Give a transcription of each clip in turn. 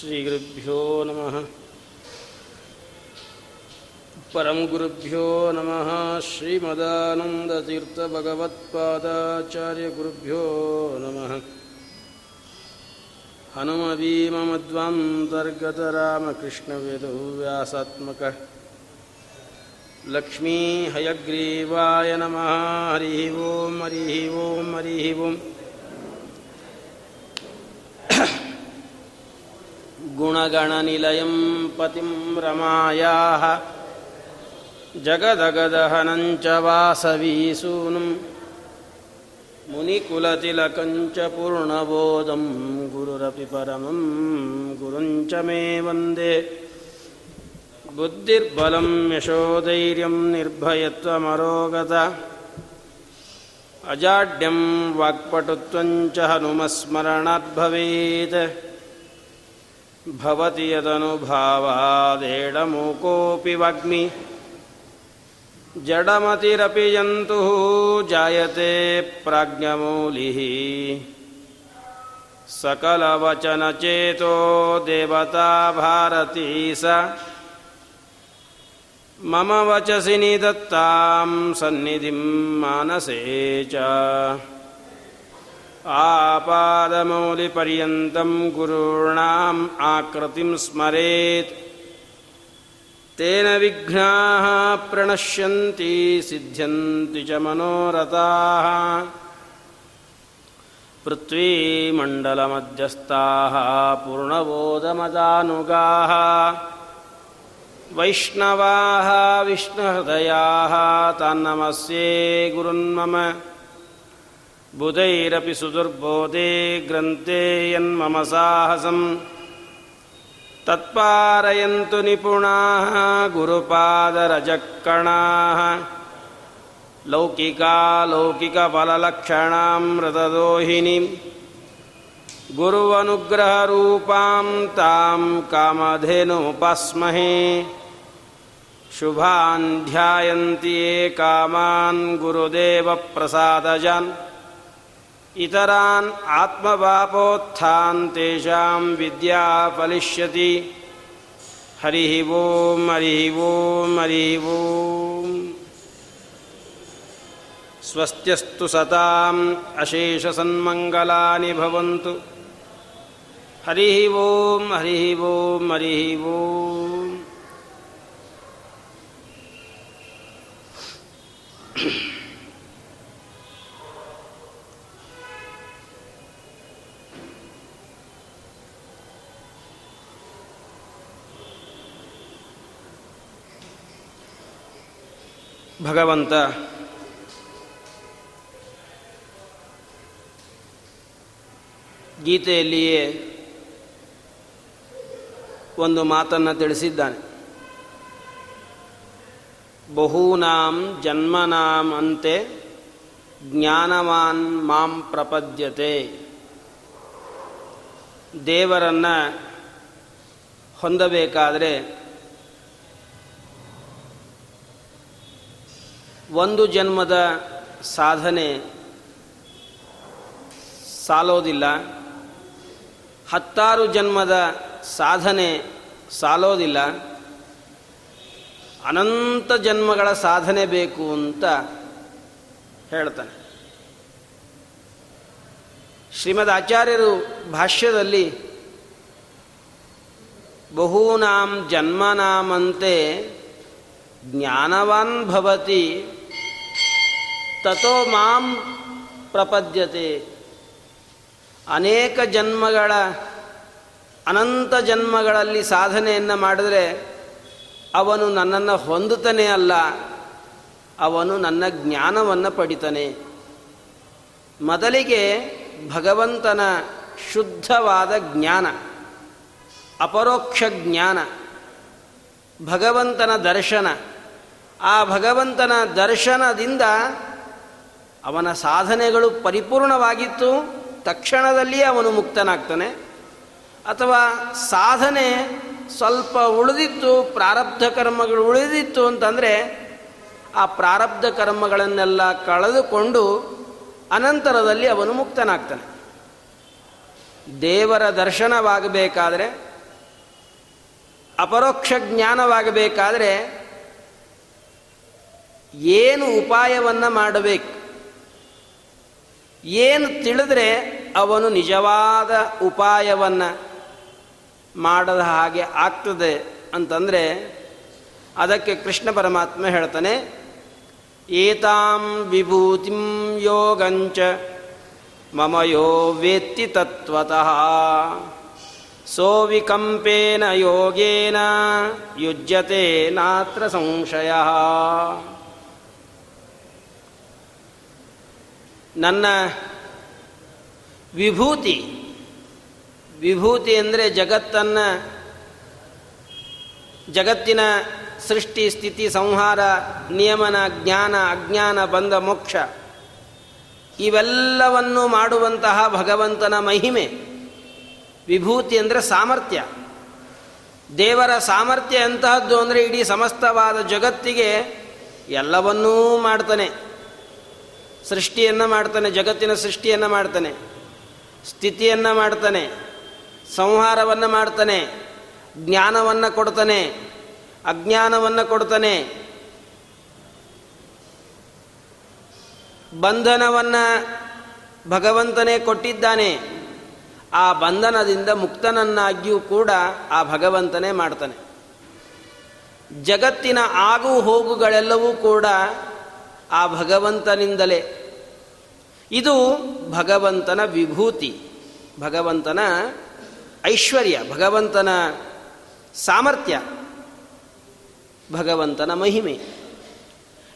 श्रीगुरुभ्यो नमः। परं गुरुभ्यो नमः श्रीमदानन्दतीर्थभगवत्पादाचार्यगुरुभ्यो नमः। हनुमवीममध्वान्तर्गतरामकृष्णवेदो व्यासात्मकः लक्ष्मीहयग्रीवाय नमः। हरिः ओं हरिः ओं हरिः ओम् गुणगणनिलयं पतिं रमायाः। जगदगदहनं च वासवीसूनुं। मुनिकुलतिलकञ्च पूर्णबोधं गुरुरपि परमं गुरुञ्च मे वन्दे। बुद्धिर्बलं यशोधैर्यं निर्भयत्वमरोगत। अजाड्यं वाक्पटुत्वञ्च हनुमस्मरणाद्भवेत् भवति यदनुभावादेडमूकोऽपि वाग्मि जडमतिरपि जन्तुः जायते प्राज्ञमूलिः। सकलवचनचेतो देवता भारती स। मम वचसि निदत्तां सन्निधिं मानसे च आपादमौलिपर्यन्तं गुरूणाम् आकृतिं स्मरेत्। तेन विघ्नाः प्रणश्यन्ति सिद्ध्यन्ति च मनोरथाः। पृथ्वीमण्डलमध्यस्थाः पूर्णबोधमदानुगाः वैष्णवाः विष्णुहृदयाः तान्नमस्ये गुरुन्मम बुधैरपि सुदुर्बोधे ग्रन्थे यन्मम साहसम् तत्पारयन्तु निपुणाः गुरुपादरजक्कणाः। लौकिकालौकिकफललक्षणामृतदोहिनीं गुरुवनुग्रहरूपां तां कामधेनुपस्महे। शुभान् ध्यायन्ति ये कामान् गुरुदेवप्रसादजान् इतरान् आत्मवापोत्थान् तेषां विद्या फलिष्यति। हरिः ॐ हरिः ॐ हरिः ॐ स्वस्त्यस्तु सताम् अशेषसन्मङ्गलानि भवन्तु। हरिः ॐ हरिः ॐ हरिः ॐ ಭಗವಂತ. ಗೀತೆಯಲ್ಲಿಯೇ ಒಂದು ಮಾತನ್ನು ತಿಳಿಸಿದ್ದಾನೆ. ಬಹೂನಾಂ ಜನ್ಮನಾಂ ಅಂತೆ ಜ್ಞಾನವಾನ್ ಮಾಂ ಪ್ರಪದ್ಯತೆ. ದೇವರನ್ನು ಹೊಂದಬೇಕಾದರೆ ಒಂದು ಜನ್ಮದ ಸಾಧನೆ ಸಾಲೋದಿಲ್ಲ. ಹತ್ತಾರು ಜನ್ಮದ ಸಾಧನೆ ಸಾಲೋದಿಲ್ಲ. ಅನಂತ ಜನ್ಮಗಳ ಸಾಧನೆ ಬೇಕು ಅಂತ ಹೇಳ್ತಾನೆ. ಶ್ರೀಮದ್ ಆಚಾರ್ಯರು ಭಾಷ್ಯದಲ್ಲಿ ಬಹೂನಾಂ ಜನ್ಮನಾಮಂತೆ ಜ್ಞಾನವಾನ್ ಭವತಿ ತಥೋ ಮಾಂ ಪ್ರಪದ್ಯತೆ. ಅನೇಕ ಜನ್ಮಗಳ, ಅನಂತ ಜನ್ಮಗಳಲ್ಲಿ ಸಾಧನೆಯನ್ನು ಮಾಡಿದರೆ ಅವನು ನನ್ನನ್ನು ಹೊಂದುತ್ತಾನೆ ಅಲ್ಲ, ಅವನು ನನ್ನ ಜ್ಞಾನವನ್ನು ಪಡಿತಾನೆ. ಮೊದಲಿಗೆ ಭಗವಂತನ ಶುದ್ಧವಾದ ಜ್ಞಾನ, ಅಪರೋಕ್ಷ ಜ್ಞಾನ, ಭಗವಂತನ ದರ್ಶನ. ಆ ಭಗವಂತನ ದರ್ಶನದಿಂದ ಅವನ ಸಾಧನೆಗಳು ಪರಿಪೂರ್ಣವಾಗಿತ್ತು, ತಕ್ಷಣದಲ್ಲಿಯೇ ಅವನು ಮುಕ್ತನಾಗ್ತಾನೆ. ಅಥವಾ ಸಾಧನೆ ಸ್ವಲ್ಪ ಉಳಿದಿತ್ತು, ಪ್ರಾರಬ್ಧ ಕರ್ಮಗಳು ಉಳಿದಿತ್ತು ಅಂತಂದರೆ, ಆ ಪ್ರಾರಬ್ಧ ಕರ್ಮಗಳನ್ನೆಲ್ಲ ಕಳೆದುಕೊಂಡು ಅನಂತರದಲ್ಲಿ ಅವನು ಮುಕ್ತನಾಗ್ತಾನೆ. ದೇವರ ದರ್ಶನವಾಗಬೇಕಾದರೆ, ಅಪರೋಕ್ಷ ಜ್ಞಾನವಾಗಬೇಕಾದರೆ, ಏನು ಉಪಾಯವನ್ನು ಮಾಡಬೇಕು? ಏನು ತಿಳಿದ್ರೆ ಅವನು ನಿಜವಾದ ಉಪಾಯವನ್ನು ಮಾಡದ ಹಾಗೆ ಆಗ್ತದೆ ಅಂತಂದರೆ ಅದಕ್ಕೆ ಕೃಷ್ಣ ಪರಮಾತ್ಮ ಹೇಳ್ತಾನೆ, ಏತಾಂ ವಿಭೂತಿಂ ಯೋಗಂಚ ಮಮ ಯೋ ವೇತ್ತಿ ತತ್ವತಃ ಸೋವಿಕಂಪೇನ ಯೋಗೇನ ಯುಜ್ಯತೆ ನಾತ್ರ ಸಂಶಯ. ನನ್ನ ವಿಭೂತಿ ವಿಭೂತಿ ಅಂದರೆ ಜಗತ್ತನ್ನು, ಜಗತ್ತಿನ ಸೃಷ್ಟಿ, ಸ್ಥಿತಿ, ಸಂಹಾರ, ನಿಯಮನ, ಜ್ಞಾನ, ಅಜ್ಞಾನ ಬಂದ ಮೋಕ್ಷ, ಇವೆಲ್ಲವನ್ನು ಮಾಡುವಂತಹ ಭಗವಂತನ ಮಹಿಮೆ. ವಿಭೂತಿ ಅಂದರೆ ಸಾಮರ್ಥ್ಯ. ದೇವರ ಸಾಮರ್ಥ್ಯ ಎಂತಹದ್ದು ಅಂದರೆ ಇಡೀ ಸಮಸ್ತವಾದ ಜಗತ್ತಿಗೆ ಎಲ್ಲವನ್ನೂ ಮಾಡ್ತಾನೆ. ಸೃಷ್ಟಿಯನ್ನು ಮಾಡ್ತಾನೆ, ಜಗತ್ತಿನ ಸೃಷ್ಟಿಯನ್ನು ಮಾಡ್ತಾನೆ, ಸ್ಥಿತಿಯನ್ನು ಮಾಡ್ತಾನೆ, ಸಂಹಾರವನ್ನು ಮಾಡ್ತಾನೆ, ಜ್ಞಾನವನ್ನು ಕೊಡ್ತಾನೆ, ಅಜ್ಞಾನವನ್ನು ಕೊಡ್ತಾನೆ. ಬಂಧನವನ್ನು ಭಗವಂತನೇ ಕೊಟ್ಟಿದ್ದಾನೆ. ಆ ಬಂಧನದಿಂದ ಮುಕ್ತನನ್ನಾಗಿಯೂ ಕೂಡ ಆ ಭಗವಂತನೇ ಮಾಡ್ತಾನೆ. ಜಗತ್ತಿನ ಆಗು ಹೋಗುಗಳೆಲ್ಲವೂ ಕೂಡ ಆ ಭಗವಂತನಿಂದಲೇ. ಇದು ಭಗವಂತನ ವಿಭೂತಿ, ಭಗವಂತನ ಐಶ್ವರ್ಯ, ಭಗವಂತನ ಸಾಮರ್ಥ್ಯ, ಭಗವಂತನ ಮಹಿಮೆ.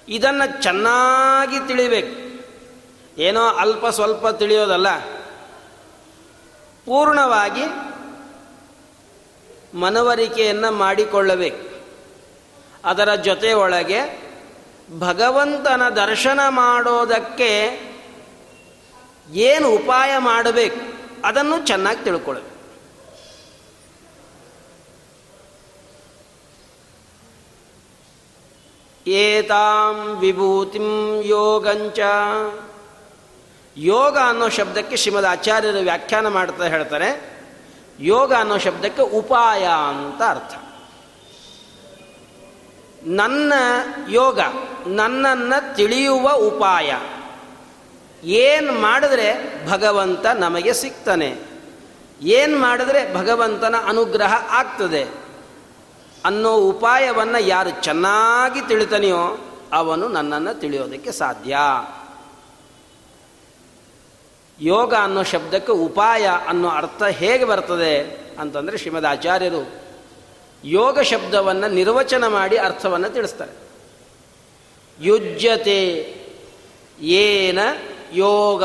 ಇದನ್ನು ಚೆನ್ನಾಗಿ ತಿಳಿಬೇಕು. ಏನೋ ಅಲ್ಪ ಸ್ವಲ್ಪ ತಿಳಿಯೋದಲ್ಲ. ಪೂರ್ಣವಾಗಿ ಮನವರಿಕೆಯನ್ನು ಮಾಡಿಕೊಳ್ಳಬೇಕು. ಅದರ ಜೊತೆ ಒಳಗೆ ಭಗವಂತನ ದರ್ಶನ ಮಾಡೋದಕ್ಕೆ ಏನು ಉಪಾಯ ಮಾಡಬೇಕು ಅದನ್ನು ಚೆನ್ನಾಗಿ ತಿಳ್ಕೊಳ್ಬೇಕು ಏತಾಂ ವಿಭೂತಿಂ ಯೋಗಂಚ. ಯೋಗ ಅನ್ನೋ ಶಬ್ದಕ್ಕೆ ಶ್ರೀಮದ್ ಆಚಾರ್ಯರು ವ್ಯಾಖ್ಯಾನ ಮಾಡ್ತಾ ಹೇಳ್ತಾರೆ. ಯೋಗ ಅನ್ನೋ ಶಬ್ದಕ್ಕೆ ಉಪಾಯ ಅಂತ ಅರ್ಥ. ನನ್ನ ಯೋಗ, ನನ್ನನ್ನು ತಿಳಿಯುವ ಉಪಾಯ. ಏನು ಮಾಡಿದ್ರೆ ಭಗವಂತ ನಮಗೆ ಸಿಗ್ತಾನೆ? ಏನು ಮಾಡಿದ್ರೆ ಭಗವಂತನ ಅನುಗ್ರಹ ಆಗ್ತದೆ? ಅನ್ನೋ ಉಪಾಯವನ್ನು ಯಾರು ಚೆನ್ನಾಗಿ ತಿಳಿತಾನೆಯೋ ಅವನು ನನ್ನನ್ನು ತಿಳಿಯೋದಕ್ಕೆ ಸಾಧ್ಯ. ಯೋಗ ಅನ್ನೋ ಶಬ್ದಕ್ಕೆ ಉಪಾಯ ಅನ್ನೋ ಅರ್ಥ ಹೇಗೆ ಬರ್ತದೆ ಅಂತಂದರೆ ಶ್ರೀಮದ್ ಆಚಾರ್ಯರು ಯೋಗ ಶಬ್ದವನ್ನು ನಿರ್ವಚನ ಮಾಡಿ ಅರ್ಥವನ್ನು ತಿಳಿಸ್ತಾರೆ. ಯುಜ್ಯತೆ ಏನ ಯೋಗ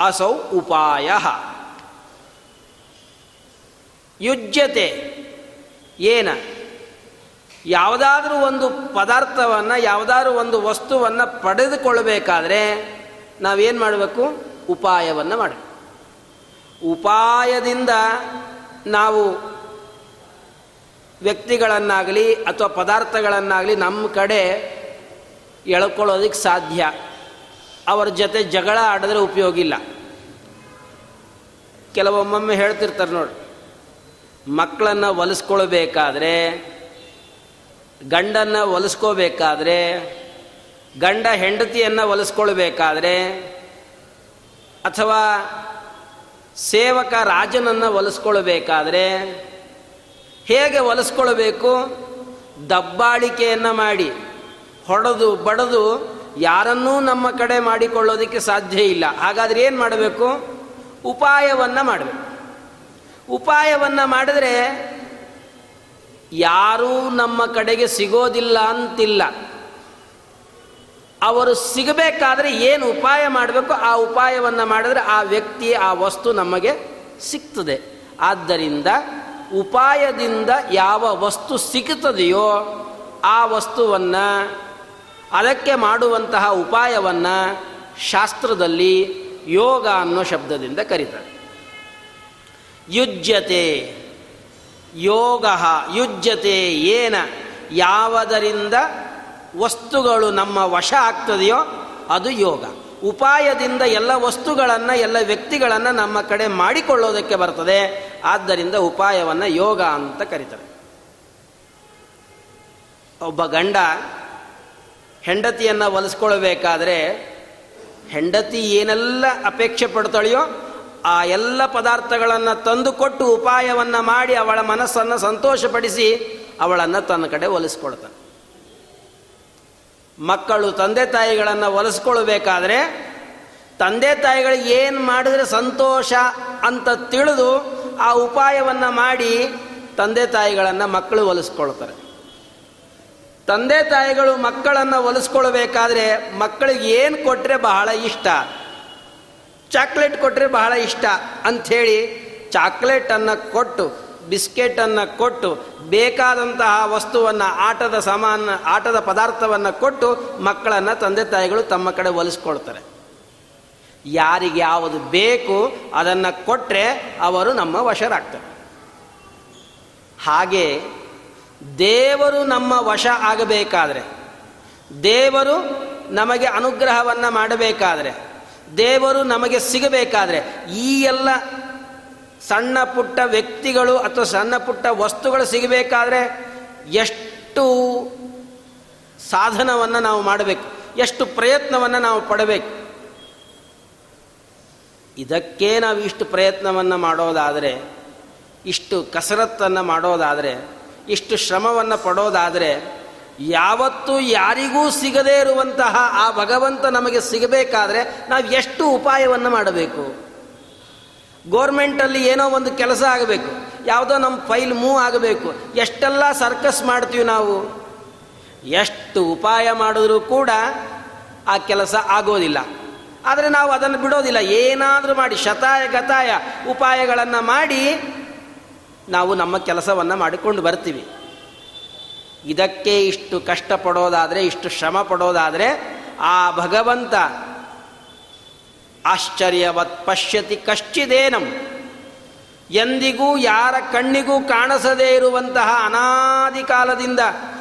ಅಸೌ ಉಪಾಯ. ಯುಜ್ಯತೆ ಏನ? ಯಾವುದಾದ್ರೂ ಒಂದು ಪದಾರ್ಥವನ್ನು, ಯಾವುದಾದ್ರೂ ಒಂದು ವಸ್ತುವನ್ನು ಪಡೆದುಕೊಳ್ಳಬೇಕಾದ್ರೆ ನಾವೇನು ಮಾಡಬೇಕು? ಉಪಾಯವನ್ನು ಮಾಡಬೇಕು. ಉಪಾಯದಿಂದ ನಾವು ವ್ಯಕ್ತಿಗಳನ್ನಾಗಲಿ ಅಥವಾ ಪದಾರ್ಥಗಳನ್ನಾಗಲಿ ನಮ್ಮ ಕಡೆ ಎಳ್ಕೊಳ್ಳೋದಕ್ಕೆ ಸಾಧ್ಯ. ಅವರ ಜೊತೆ ಜಗಳ ಆಡಿದ್ರೆ ಉಪಯೋಗ ಇಲ್ಲ ಕೆಲವೊಮ್ಮೊಮ್ಮೆ ಹೇಳ್ತಿರ್ತಾರೆ ನೋಡಿ, ಮಕ್ಕಳನ್ನು ಒಲಿಸ್ಕೊಳ್ಬೇಕಾದ್ರೆ, ಗಂಡನ್ನು ಒಲಿಸ್ಕೋಬೇಕಾದ್ರೆ ಗಂಡ ಹೆಂಡತಿಯನ್ನು ಒಲಿಸ್ಕೊಳ್ಬೇಕಾದ್ರೆ, ಅಥವಾ ಸೇವಕ ರಾಜನನ್ನು ಹೊಲಿಸ್ಕೊಳ್ಬೇಕಾದ್ರೆ ಹೇಗೆ ಒಲಿಸ್ಕೊಳ್ಬೇಕು ದಬ್ಬಾಳಿಕೆಯನ್ನು ಮಾಡಿ, ಹೊಡೆದು ಬಡದು ಯಾರನ್ನೂ ನಮ್ಮ ಕಡೆ ಮಾಡಿಕೊಳ್ಳೋದಕ್ಕೆ ಸಾಧ್ಯ ಇಲ್ಲ. ಹಾಗಾದರೆ ಏನು ಮಾಡಬೇಕು? ಉಪಾಯವನ್ನು ಮಾಡಬೇಕು. ಉಪಾಯವನ್ನು ಮಾಡಿದ್ರೆ ಯಾರೂ ನಮ್ಮ ಕಡೆಗೆ ಸಿಗೋದಿಲ್ಲ ಅಂತಿಲ್ಲ. ಅವರು ಸಿಗಬೇಕಾದ್ರೆ ಏನು ಉಪಾಯ ಮಾಡಬೇಕು? ಆ ಉಪಾಯವನ್ನು ಮಾಡಿದ್ರೆ ಆ ವ್ಯಕ್ತಿ ಆ ವಸ್ತು ನಮಗೆ ಸಿಗ್ತದೆ. ಆದ್ದರಿಂದ ಉಪಾಯದಿಂದ ಯಾವ ವಸ್ತು ಸಿಗುತ್ತದೆಯೋ ಆ ವಸ್ತುವನ್ನು, ಅದಕ್ಕೆ ಮಾಡುವಂತಹ ಉಪಾಯವನ್ನು ಶಾಸ್ತ್ರದಲ್ಲಿ ಯೋಗ ಅನ್ನೋ ಶಬ್ದದಿಂದ ಕರೀತಾರೆ. ಯುಜ್ಯತೆ, ಯೋಗ ಯುಜ್ಯತೆ ಏನ, ಯಾವದರಿಂದ ವಸ್ತುಗಳು ನಮ್ಮ ವಶ ಆಗ್ತದೆಯೋ ಅದು ಯೋಗ. ಉಪಾಯದಿಂದ ಎಲ್ಲ ವಸ್ತುಗಳನ್ನು, ಎಲ್ಲ ವ್ಯಕ್ತಿಗಳನ್ನು ನಮ್ಮ ಕಡೆ ಮಾಡಿಕೊಳ್ಳೋದಕ್ಕೆ ಬರ್ತದೆ. ಆದ್ದರಿಂದ ಉಪಾಯವನ್ನು ಯೋಗ ಅಂತ ಕರೀತಾರೆ. ಒಬ್ಬ ಗಂಡ ಹೆಂಡತಿಯನ್ನು ಒಲಿಸ್ಕೊಳ್ಬೇಕಾದ್ರೆ ಹೆಂಡತಿ ಏನೆಲ್ಲ ಅಪೇಕ್ಷೆ ಪಡ್ತಾಳೆಯೋ ಆ ಎಲ್ಲ ಪದಾರ್ಥಗಳನ್ನು ತಂದುಕೊಟ್ಟು ಉಪಾಯವನ್ನು ಮಾಡಿ ಅವಳ ಮನಸ್ಸನ್ನು ಸಂತೋಷಪಡಿಸಿ ಅವಳನ್ನು ತನ್ನ ಕಡೆ ಒಲಿಸ್ಕೊಳ್ತಾನೆ ಮಕ್ಕಳು ತಂದೆ ತಾಯಿಗಳನ್ನು ಒಲಿಸ್ಕೊಳ್ಬೇಕಾದ್ರೆ ತಂದೆ ತಾಯಿಗಳಿಗೆ ಏನು ಮಾಡಿದ್ರೆ ಸಂತೋಷ ಅಂತ ತಿಳಿದು ಆ ಉಪಾಯವನ್ನು ಮಾಡಿ ತಂದೆ ತಾಯಿಗಳನ್ನು ಮಕ್ಕಳು ಒಲಿಸ್ಕೊಳ್ತಾರೆ. ತಂದೆ ತಾಯಿಗಳು ಮಕ್ಕಳನ್ನು ಒಲಿಸ್ಕೊಳ್ಬೇಕಾದ್ರೆ ಮಕ್ಕಳಿಗೆ ಏನು ಕೊಟ್ಟರೆ ಬಹಳ ಇಷ್ಟ? ಚಾಕ್ಲೇಟ್ ಕೊಟ್ಟರೆ ಬಹಳ ಇಷ್ಟ ಅಂಥೇಳಿ ಚಾಕ್ಲೇಟನ್ನು ಕೊಟ್ಟು ಬಿಸ್ಕೆಟನ್ನು ಕೊಟ್ಟು ಬೇಕಾದಂತಹ ವಸ್ತುವನ್ನು ಆಟದ ಸಾಮಾನ ಆಟದ ಪದಾರ್ಥವನ್ನು ಕೊಟ್ಟು ಮಕ್ಕಳನ್ನು ತಂದೆ ತಾಯಿಗಳು ತಮ್ಮ ಕಡೆ ಒಲಿಸ್ಕೊಳ್ತಾರೆ. ಯಾರಿಗೆ ಯಾವುದು ಬೇಕು ಅದನ್ನು ಕೊಟ್ಟರೆ ಅವರು ನಮ್ಮ ವಶರಾಗ್ತಾರೆ. ಹಾಗೆ ದೇವರು ನಮ್ಮ ವಶ ಆಗಬೇಕಾದ್ರೆ, ದೇವರು ನಮಗೆ ಅನುಗ್ರಹವನ್ನು ಮಾಡಬೇಕಾದ್ರೆ, ದೇವರು ನಮಗೆ ಸಿಗಬೇಕಾದ್ರೆ ಈ ಎಲ್ಲ ಸಣ್ಣ ಪುಟ್ಟ ವ್ಯಕ್ತಿಗಳು ಅಥವಾ ಸಣ್ಣ ಪುಟ್ಟ ವಸ್ತುಗಳು ಸಿಗಬೇಕಾದ್ರೆ ಎಷ್ಟು ಸಾಧನವನ್ನು ನಾವು ಮಾಡಬೇಕು, ಎಷ್ಟು ಪ್ರಯತ್ನವನ್ನು ನಾವು ಪಡಬೇಕು. ಇದಕ್ಕೆ ನಾವು ಇಷ್ಟು ಪ್ರಯತ್ನವನ್ನು ಮಾಡೋದಾದರೆ, ಇಷ್ಟು ಕಸರತ್ತನ್ನು ಮಾಡೋದಾದರೆ, ಇಷ್ಟು ಶ್ರಮವನ್ನು ಪಡೋದಾದರೆ, ಯಾವತ್ತೂ ಯಾರಿಗೂ ಸಿಗದೇ ಇರುವಂತಹ ಆ ಭಗವಂತ ನಮಗೆ ಸಿಗಬೇಕಾದ್ರೆ ನಾವು ಎಷ್ಟು ಉಪಾಯವನ್ನು ಮಾಡಬೇಕು? ಗೋರ್ಮೆಂಟಲ್ಲಿ ಏನೋ ಒಂದು ಕೆಲಸ ಆಗಬೇಕು. ಯಾವುದೋ ನಮ್ಮ ಫೈಲ್ ಮೂವ್ ಆಗಬೇಕು. ಎಷ್ಟೆಲ್ಲ ಸರ್ಕಸ್ ಮಾಡ್ತೀವಿ ನಾವು? ಎಷ್ಟು ಉಪಾಯ ಮಾಡಿದ್ರೂ ಕೂಡ ಆ ಕೆಲಸ ಆಗೋದಿಲ್ಲ. ಆದರೆ ನಾವು ಅದನ್ನು ಬಿಡೋದಿಲ್ಲ. ಏನಾದರೂ ಮಾಡಿ, ಶತಾಯ ಗತಾಯ ಉಪಾಯಗಳನ್ನು ಮಾಡಿ ನಾವು ನಮ್ಮ ಕೆಲಸವನ್ನು ಮಾಡಿಕೊಂಡು ಬರ್ತೀವಿ. ಇದಕ್ಕೆ ಇಷ್ಟು ಕಷ್ಟಪಡೋದಾದರೆ, ಇಷ್ಟು ಶ್ರಮ ಪಡೋದಾದರೆ ಆ ಭಗವಂತ ಆಶ್ಚರ್ಯವತ್ ಪಶ್ಯತಿ ಕಶ್ಚಿದೇನಂ. ಎಂದಿಗೂ ಯಾರ ಕಣ್ಣಿಗೂ ಕಾಣಿಸದೇ ಇರುವಂತಹ ಅನಾದಿ ಕಾಲದಿಂದ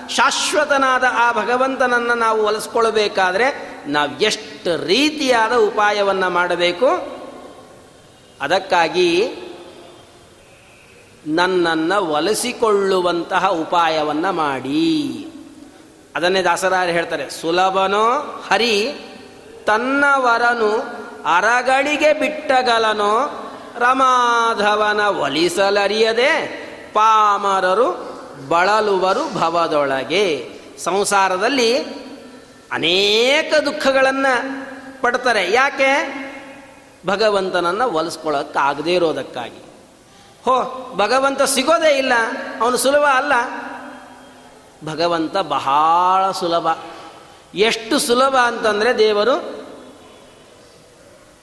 ಶಾಶ್ವತನಾದ ಆ ಭಗವಂತನನ್ನು ನಾವು ಒಲಿಸ್ಕೊಳ್ಬೇಕಾದ್ರೆ ನಾವು ಎಷ್ಟು ರೀತಿಯಾದ ಉಪಾಯವನ್ನು ಮಾಡಬೇಕು? ಅದಕ್ಕಾಗಿ ನನ್ನನ್ನು ಒಲಿಸಿಕೊಳ್ಳುವಂತಹ ಉಪಾಯವನ್ನು ಮಾಡಿ. ಅದನ್ನೇ ದಾಸರಾರು ಹೇಳ್ತಾರೆ, ಸುಲಭನೋ ಹರಿ ತನ್ನವರನು ಅರಗಳಿಗೆ ಬಿಟ್ಟಗಲನೋ ರಮಾಧವನ ಒಲಿಸಲರಿಯದೆ ಪಾಮರರು ಬಳಲುವರು ಭವದೊಳಗೆ. ಸಂಸಾರದಲ್ಲಿ ಅನೇಕ ದುಃಖಗಳನ್ನು ಪಡ್ತಾರೆ. ಯಾಕೆ? ಭಗವಂತನನ್ನು ಒಲಿಸ್ಕೊಳ್ಳೋಕ್ಕಾಗದೇ ಇರೋದಕ್ಕಾಗಿ. ಹೋ, ಭಗವಂತ ಸಿಗೋದೇ ಇಲ್ಲ. ಅವನು ಸುಲಭ ಅಲ್ಲ. ಭಗವಂತ ಬಹಳ ಸುಲಭ. ಎಷ್ಟು ಸುಲಭ ಅಂತಂದರೆ ದೇವರು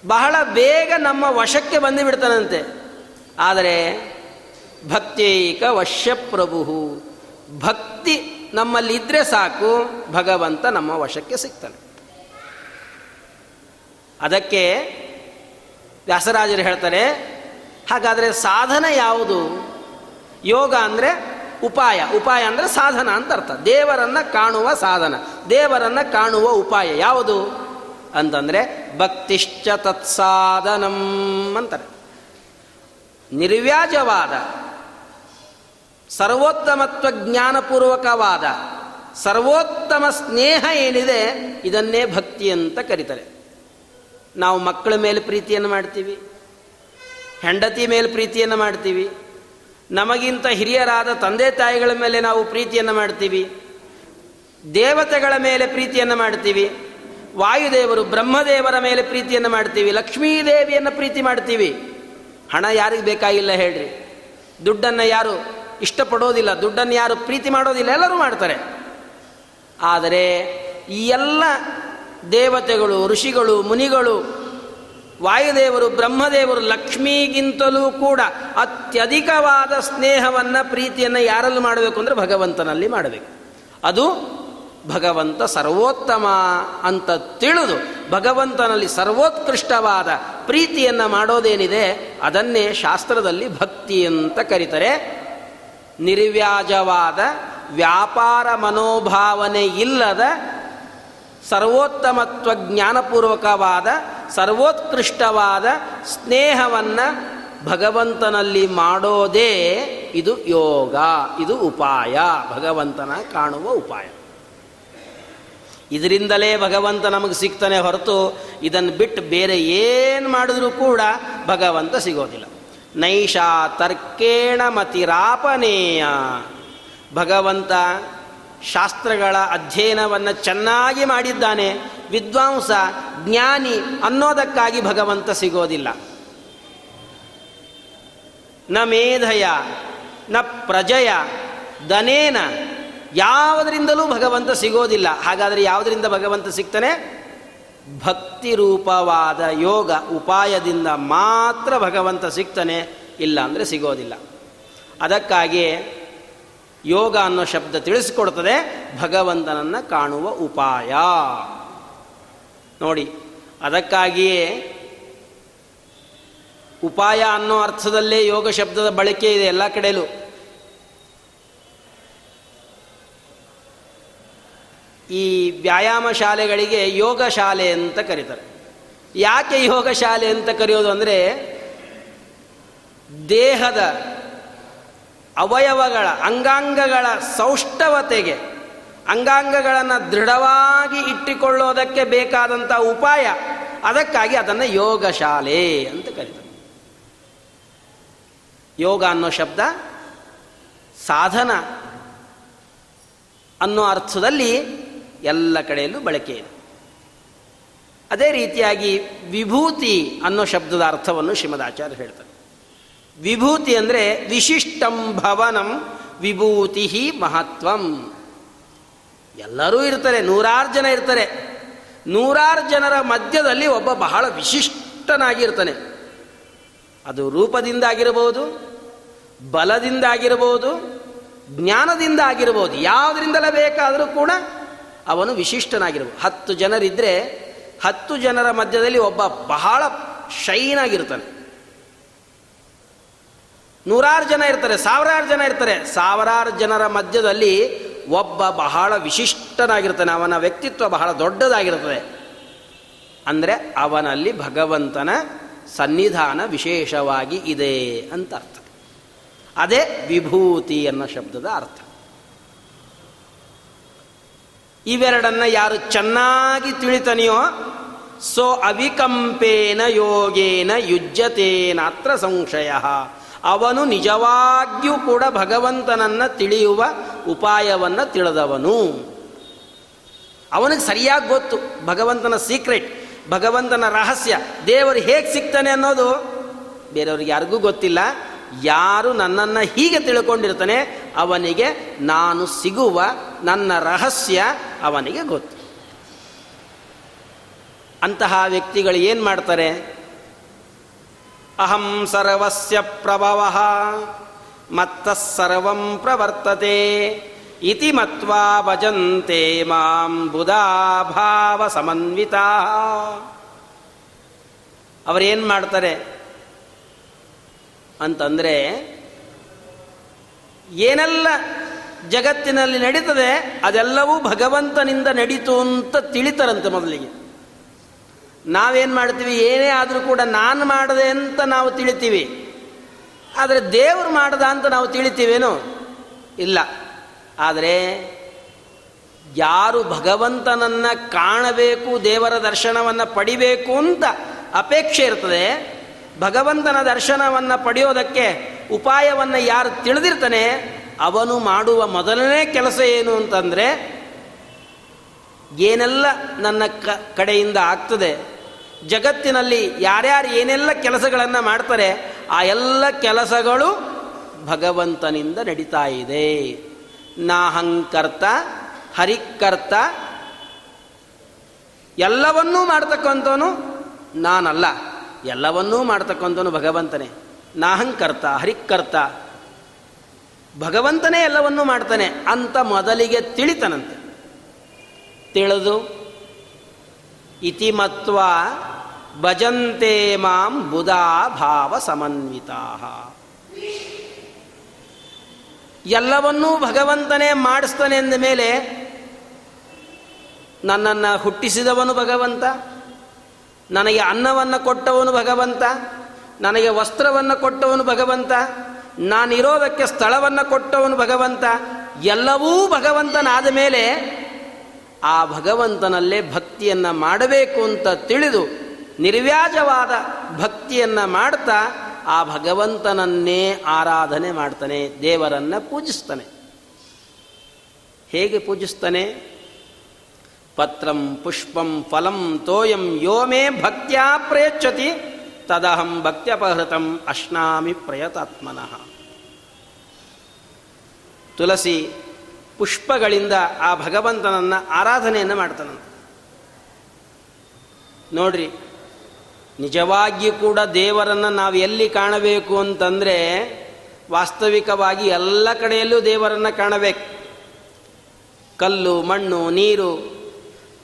ಬಹಳ ಬೇಗ ನಮ್ಮ ವಶಕ್ಕೆ ಬಂದು ಬಿಡ್ತಾನಂತೆ ಆದರೆ ಭಕ್ತೇಕ ವಶ್ಯಪ್ರಭು ಭಕ್ತಿ ನಮ್ಮಲ್ಲಿದ್ದರೆ ಸಾಕು, ಭಗವಂತ ನಮ್ಮ ವಶಕ್ಕೆ ಸಿಗ್ತಾನೆ. ಅದಕ್ಕೆ ವ್ಯಾಸರಾಜರು ಹೇಳ್ತಾರೆ, ಹಾಗಾದರೆ ಸಾಧನ ಯಾವುದು? ಯೋಗ ಅಂದರೆ ಉಪಾಯ ಉಪಾಯ ಅಂದರೆ ಸಾಧನ ಅಂತ ಅರ್ಥ. ದೇವರನ್ನು ಕಾಣುವ ಸಾಧನ, ದೇವರನ್ನು ಕಾಣುವ ಉಪಾಯ ಯಾವುದು? ಅಂತಂದರೆ ಭಕ್ತಿಶ್ಚ ತತ್ಸಾಧನಂ ಅಂತಾರೆ. ನಿರ್ವ್ಯಾಜವಾದ ಸರ್ವೋತ್ತಮತ್ವ ಜ್ಞಾನಪೂರ್ವಕವಾದ ಸರ್ವೋತ್ತಮ ಸ್ನೇಹ ಏನಿದೆ ಇದನ್ನೇ ಭಕ್ತಿ ಅಂತ ಕರೀತಾರೆ. ನಾವು ಮಕ್ಕಳ ಮೇಲೆ ಪ್ರೀತಿಯನ್ನು ಮಾಡ್ತೀವಿ, ಹೆಂಡತಿ ಮೇಲೆ ಪ್ರೀತಿಯನ್ನು ಮಾಡ್ತೀವಿ, ನಮಗಿಂತ ಹಿರಿಯರಾದ ತಂದೆ ತಾಯಿಗಳ ಮೇಲೆ ನಾವು ಪ್ರೀತಿಯನ್ನು ಮಾಡ್ತೀವಿ, ದೇವತೆಗಳ ಮೇಲೆ ಪ್ರೀತಿಯನ್ನು ಮಾಡ್ತೀವಿ ವಾಯುದೇವರು ಬ್ರಹ್ಮದೇವರ ಮೇಲೆ ಪ್ರೀತಿಯನ್ನು ಮಾಡ್ತೀವಿ, ಲಕ್ಷ್ಮೀದೇವಿಯನ್ನು ಪ್ರೀತಿ ಮಾಡ್ತೀವಿ. ಹಣ ಯಾರಿಗೆ ಬೇಕಾಗಿಲ್ಲ ಹೇಳ್ರಿ. ದುಡ್ಡನ್ನು ಯಾರು ಇಷ್ಟಪಡೋದಿಲ್ಲ, ದುಡ್ಡನ್ನು ಯಾರು ಪ್ರೀತಿ ಮಾಡೋದಿಲ್ಲ, ಎಲ್ಲರೂ ಮಾಡ್ತಾರೆ. ಆದರೆ ಈ ಎಲ್ಲ ದೇವತೆಗಳು, ಋಷಿಗಳು, ಮುನಿಗಳು, ವಾಯುದೇವರು, ಬ್ರಹ್ಮದೇವರು ಲಕ್ಷ್ಮಿಗಿಂತಲೂ ಕೂಡ ಅತ್ಯಧಿಕವಾದ ಸ್ನೇಹವನ್ನು, ಪ್ರೀತಿಯನ್ನು ಯಾರಲ್ಲಿ ಮಾಡಬೇಕು ಅಂದರೆ ಭಗವಂತನಲ್ಲಿ ಮಾಡಬೇಕು. ಅದು ಭಗವಂತ ಸರ್ವೋತ್ತಮ ಅಂತ ತಿಳಿದು ಭಗವಂತನಲ್ಲಿ ಸರ್ವೋತ್ಕೃಷ್ಟವಾದ ಪ್ರೀತಿಯನ್ನು ಮಾಡೋದೇನಿದೆ, ಅದನ್ನೇ ಶಾಸ್ತ್ರದಲ್ಲಿ ಭಕ್ತಿ ಅಂತ ಕರೀತಾರೆ. ನಿರ್ವ್ಯಾಜವಾದ ವ್ಯಾಪಾರ ಮನೋಭಾವನೆ ಇಲ್ಲದ ಸರ್ವೋತ್ತಮತ್ವ ಜ್ಞಾನಪೂರ್ವಕವಾದ ಸರ್ವೋತ್ಕೃಷ್ಟವಾದ ಸ್ನೇಹವನ್ನು ಭಗವಂತನಲ್ಲಿ ಮಾಡೋದೇ ಇದು ಯೋಗ, ಇದು ಉಪಾಯ. ಭಗವಂತನ ಕಾಣುವ ಉಪಾಯ. ಇದರಿಂದಲೇ ಭಗವಂತ ನಮಗೆ ಸಿಗ್ತಾನೆ ಹೊರತು ಇದನ್ನು ಬಿಟ್ಟು ಬೇರೆ ಏನು ಮಾಡಿದ್ರೂ ಕೂಡ ಭಗವಂತ ಸಿಗೋದಿಲ್ಲ. ನೈಷಾ ತರ್ಕೇಣ ಮತಿರಾಪನೇಯ. ಭಗವಂತ ಶಾಸ್ತ್ರಗಳ ಅಧ್ಯಯನವನ್ನು ಚೆನ್ನಾಗಿ ಮಾಡಿದ್ದಾನೆ. ವಿದ್ವಾಂಸ, ಜ್ಞಾನಿ ಅನ್ನೋದಕ್ಕಾಗಿ ಭಗವಂತ ಸಿಗೋದಿಲ್ಲ. ನ ಮೇಧಯ, ನ ಪ್ರಜಯ ದನೇನ ಯಾವುದರಿಂದಲೂ ಭಗವಂತ ಸಿಗೋದಿಲ್ಲ. ಹಾಗಾದರೆ ಯಾವುದರಿಂದ ಭಗವಂತ ಸಿಗ್ತಾನೆ? ಭಕ್ತಿ ರೂಪವಾದ ಯೋಗ ಉಪಾಯದಿಂದ ಮಾತ್ರ ಭಗವಂತ ಸಿಗ್ತಾನೆ, ಇಲ್ಲ ಅಂದರೆ ಸಿಗೋದಿಲ್ಲ. ಅದಕ್ಕಾಗಿ ಯೋಗ ಅನ್ನೋ ಶಬ್ದ ತಿಳಿಸಿಕೊಡ್ತದೆ, ಭಗವಂತನನ್ನು ಕಾಣುವ ಉಪಾಯ. ನೋಡಿ, ಅದಕ್ಕಾಗಿಯೇ ಉಪಾಯ ಅನ್ನೋ ಅರ್ಥದಲ್ಲೇ ಯೋಗ ಶಬ್ದದ ಬಳಕೆ ಇದೆ ಎಲ್ಲ ಕಡೆಯಲ್ಲೂ ಈ ವ್ಯಾಯಾಮ ಶಾಲೆಗಳಿಗೆ ಯೋಗ ಶಾಲೆ ಅಂತ ಕರೀತಾರೆ. ಯಾಕೆ ಯೋಗ ಶಾಲೆ ಅಂತ ಕರೆಯೋದು ಅಂದರೆ, ದೇಹದ ಅವಯವಗಳ, ಅಂಗಾಂಗಗಳ ಸೌಷ್ಠವತೆಗೆ, ಅಂಗಾಂಗಗಳನ್ನು ದೃಢವಾಗಿ ಇಟ್ಟುಕೊಳ್ಳೋದಕ್ಕೆ ಬೇಕಾದಂಥ ಉಪಾಯ, ಅದಕ್ಕಾಗಿ ಅದನ್ನು ಯೋಗ ಶಾಲೆ ಅಂತ ಕರೀತಾರೆ. ಯೋಗ ಅನ್ನೋ ಶಬ್ದ ಸಾಧನ ಅನ್ನೋ ಅರ್ಥದಲ್ಲಿ ಎಲ್ಲ ಕಡೆಯಲ್ಲೂ ಬಳಕೆ ಇದೆ. ಅದೇ ರೀತಿಯಾಗಿ ವಿಭೂತಿ ಅನ್ನೋ ಶಬ್ದದ ಅರ್ಥವನ್ನು ಶ್ರೀಮದಾಚಾರ್ಯ ಹೇಳ್ತಾರೆ. ವಿಭೂತಿ ಅಂದರೆ ವಿಶಿಷ್ಟಂ ಭವನಂ ವಿಭೂತಿ ಮಹತ್ವಂ. ಎಲ್ಲರೂ ಇರ್ತಾರೆ, ನೂರಾರು ಜನ ಇರ್ತಾರೆ. ನೂರಾರು ಜನರ ಮಧ್ಯದಲ್ಲಿ ಒಬ್ಬ ಬಹಳ ವಿಶಿಷ್ಟನಾಗಿರ್ತಾನೆ. ಅದು ರೂಪದಿಂದಾಗಿರಬಹುದು ಆಗಿರಬಹುದು ಬಲದಿಂದ ಆಗಿರಬಹುದು ಜ್ಞಾನದಿಂದ ಆಗಿರಬಹುದು ಯಾವುದರಿಂದಲೇ ಬೇಕಾದರೂ ಕೂಡ ಅವನು ವಿಶಿಷ್ಟನಾಗಿರುವ ಹತ್ತು ಜನರಿದ್ದರೆ ಹತ್ತು ಜನರ ಮಧ್ಯದಲ್ಲಿ ಒಬ್ಬ ಬಹಳ ಶೈನ್ ಆಗಿರ್ತಾನೆ ನೂರಾರು ಜನ ಇರ್ತಾರೆ, ಸಾವಿರಾರು ಜನ ಇರ್ತಾರೆ. ಸಾವಿರಾರು ಜನರ ಮಧ್ಯದಲ್ಲಿ ಒಬ್ಬ ಬಹಳ ವಿಶಿಷ್ಟನಾಗಿರ್ತಾನೆ ಅವನ ವ್ಯಕ್ತಿತ್ವ ಬಹಳ ದೊಡ್ಡದಾಗಿರ್ತದೆ ಅಂದರೆ ಅವನಲ್ಲಿ ಭಗವಂತನ ಸನ್ನಿಧಾನ ವಿಶೇಷವಾಗಿ ಇದೆ ಅಂತ ಅರ್ಥ. ಅದೇ ವಿಭೂತಿ ಅನ್ನೋ ಶಬ್ದದ ಅರ್ಥ. ಇವೆರಡನ್ನ ಯಾರು ಚೆನ್ನಾಗಿ ತಿಳಿತನೆಯೋ, ಸೋ ಅವಿಕಂಪೇನ ಯೋಗೇನ ಯುಜ್ಯತೇನಾತ್ರ ಸಂಶಯ. ಅವನು ನಿಜವಾಗಿಯೂ ಕೂಡ ಭಗವಂತನನ್ನು ತಿಳಿಯುವ ಉಪಾಯವನ್ನು ತಿಳಿದವನು. ಅವನಿಗೆ ಸರಿಯಾಗಿ ಗೊತ್ತು, ಭಗವಂತನ ಸೀಕ್ರೆಟ್, ಭಗವಂತನ ರಹಸ್ಯ, ದೇವರು ಹೇಗೆ ಸಿಗ್ತಾನೆ ಅನ್ನೋದು ಬೇರೆಯವ್ರಿಗೆ ಯಾರಿಗೂ ಗೊತ್ತಿಲ್ಲ. ಯಾರು ನನ್ನನ್ನು ಹೀಗೆ ತಿಳ್ಕೊಂಡಿರ್ತಾನೆ, ಅವನಿಗೆ ನಾನು ಸಿಗುವ ನನ್ನ ರಹಸ್ಯ ಅವನಿಗೆ ಗೊತ್ತು. ಅಂತಹ ವ್ಯಕ್ತಿಗಳು ಏನು ಮಾಡ್ತಾರೆ? ಅಹಂ ಸರ್ವಸ್ಯ ಪ್ರಭವ, ಮತ್ತ ಸರ್ವಂ ಪ್ರವರ್ತತೆ, ಇತಿ ಮತ್ವಾ ಭಜಂತೆ ಮಾಂ ಬುಧಾಭಾವ ಸಮನ್ವಿತ. ಅವರೇನು ಮಾಡ್ತಾರೆ? ಅಂತಂದರೆ ಏನೆಲ್ಲ ಜಗತ್ತಿನಲ್ಲಿ ನಡೀತದೆ ಅದೆಲ್ಲವೂ ಭಗವಂತನಿಂದ ನಡೀತು ಅಂತ ತಿಳಿತಾರಂತೆ ಮೊದಲಿಗೆ. ನಾವೇನು ಮಾಡ್ತೀವಿ? ಏನೇ ಆದರೂ ಕೂಡ ನಾನು ಮಾಡಿದೆ ಅಂತ ನಾವು ತಿಳಿತೀವಿ. ಆದರೆ ದೇವರು ಮಾಡದ ಅಂತ ನಾವು ತಿಳಿತೀವೇನು? ಇಲ್ಲ. ಆದರೆ ಯಾರು ಭಗವಂತನನ್ನು ಕಾಣಬೇಕು, ದೇವರ ದರ್ಶನವನ್ನು ಪಡಿಬೇಕು ಅಂತ ಅಪೇಕ್ಷೆ ಇರ್ತದೆ. ಭಗವಂತನ ದರ್ಶನವನ್ನು ಪಡೆಯೋದಕ್ಕೆ ಉಪಾಯವನ್ನು ಯಾರು ತಿಳಿದಿರ್ತಾನೆ, ಅವನು ಮಾಡುವ ಮೊದಲನೇ ಕೆಲಸ ಏನು ಅಂತಂದರೆ, ಏನೆಲ್ಲ ನನ್ನ ಕಡೆಯಿಂದ ಆಗ್ತದೆ, ಜಗತ್ತಿನಲ್ಲಿ ಯಾರ್ಯಾರು ಏನೆಲ್ಲ ಕೆಲಸಗಳನ್ನು ಮಾಡ್ತಾರೆ, ಆ ಎಲ್ಲ ಕೆಲಸಗಳು ಭಗವಂತನಿಂದ ನಡೀತಾ ಇದೆ. ನಾಹಂಕರ್ತ ಹರಿಕರ್ತ ಎಲ್ಲವನ್ನೂ ಮಾಡ್ತಕ್ಕಂಥವನು ನಾನಲ್ಲ. ಎಲ್ಲವನ್ನೂ ಮಾಡ್ತಕ್ಕಂಥವನು ಭಗವಂತನೇ. ನಾಹಂಕರ್ತ ಹರಿಕರ್ತ ಭಗವಂತನೇ ಎಲ್ಲವನ್ನೂ ಮಾಡ್ತಾನೆ. ಅಂತ ಮೊದಲಿಗೆ ತಿಳಿತನಂತೆ. ತಿಳಿದು, ಇತಿಮತ್ವ ಭಜಂತೆ ಮಾಂ ಬುಧಾ ಭಾವ ಸಮನ್ವಿತಾ ಎಲ್ಲವನ್ನೂ ಭಗವಂತನೇ ಮಾಡಿಸ್ತಾನೆ ಎಂದ ಮೇಲೆ ನನ್ನನ್ನು ಹುಟ್ಟಿಸಿದವನು ಭಗವಂತ. ನನಗೆ ಅನ್ನವನ್ನು ಕೊಟ್ಟವನು ಭಗವಂತ, ನನಗೆ ವಸ್ತ್ರವನ್ನು ಕೊಟ್ಟವನು ಭಗವಂತ, ನಾನಿರೋದಕ್ಕೆ ಸ್ಥಳವನ್ನು ಕೊಟ್ಟವನು ಭಗವಂತ, ಎಲ್ಲವೂ ಭಗವಂತನಾದ ಮೇಲೆ ಆ ಭಗವಂತನಲ್ಲೇ ಭಕ್ತಿಯನ್ನು ಮಾಡಬೇಕು ಅಂತ ತಿಳಿದು ನಿರ್ವ್ಯಾಜವಾದ ಭಕ್ತಿಯನ್ನು ಮಾಡ್ತಾ ಆ ಭಗವಂತನನ್ನೇ ಆರಾಧನೆ ಮಾಡ್ತಾನೆ, ದೇವರನ್ನು ಪೂಜಿಸ್ತಾನೆ. ಹೇಗೆ ಪೂಜಿಸ್ತಾನೆ? ಪತ್ರಂ ಪುಷ್ಪಂ ಫಲಂ ತೋಯಂ ಯೋ ಮೇ ಭಕ್ತ್ಯಾ ಪ್ರಯಚ್ಛತಿ ತದಹಂ ಭಕ್ತ್ಯಪಹೃತಂ ಅಶ್ನಾಮಿ ಪ್ರಯತಾತ್ಮನಃ. ತುಳಸಿ ಪುಷ್ಪಗಳಿಂದ ಆ ಭಗವಂತನನ್ನು ಆರಾಧನೆಯನ್ನು ಮಾಡ್ತಾನಂತ. ನೋಡ್ರಿ, ನಿಜವಾಗಿ ಕೂಡ ದೇವರನ್ನು ನಾವು ಎಲ್ಲಿ ಕಾಣಬೇಕು ಅಂತಂದರೆ ವಾಸ್ತವಿಕವಾಗಿ ಎಲ್ಲ ಕಡೆಯಲ್ಲೂ ದೇವರನ್ನು ಕಾಣಬೇಕು. ಕಲ್ಲು, ಮಣ್ಣು, ನೀರು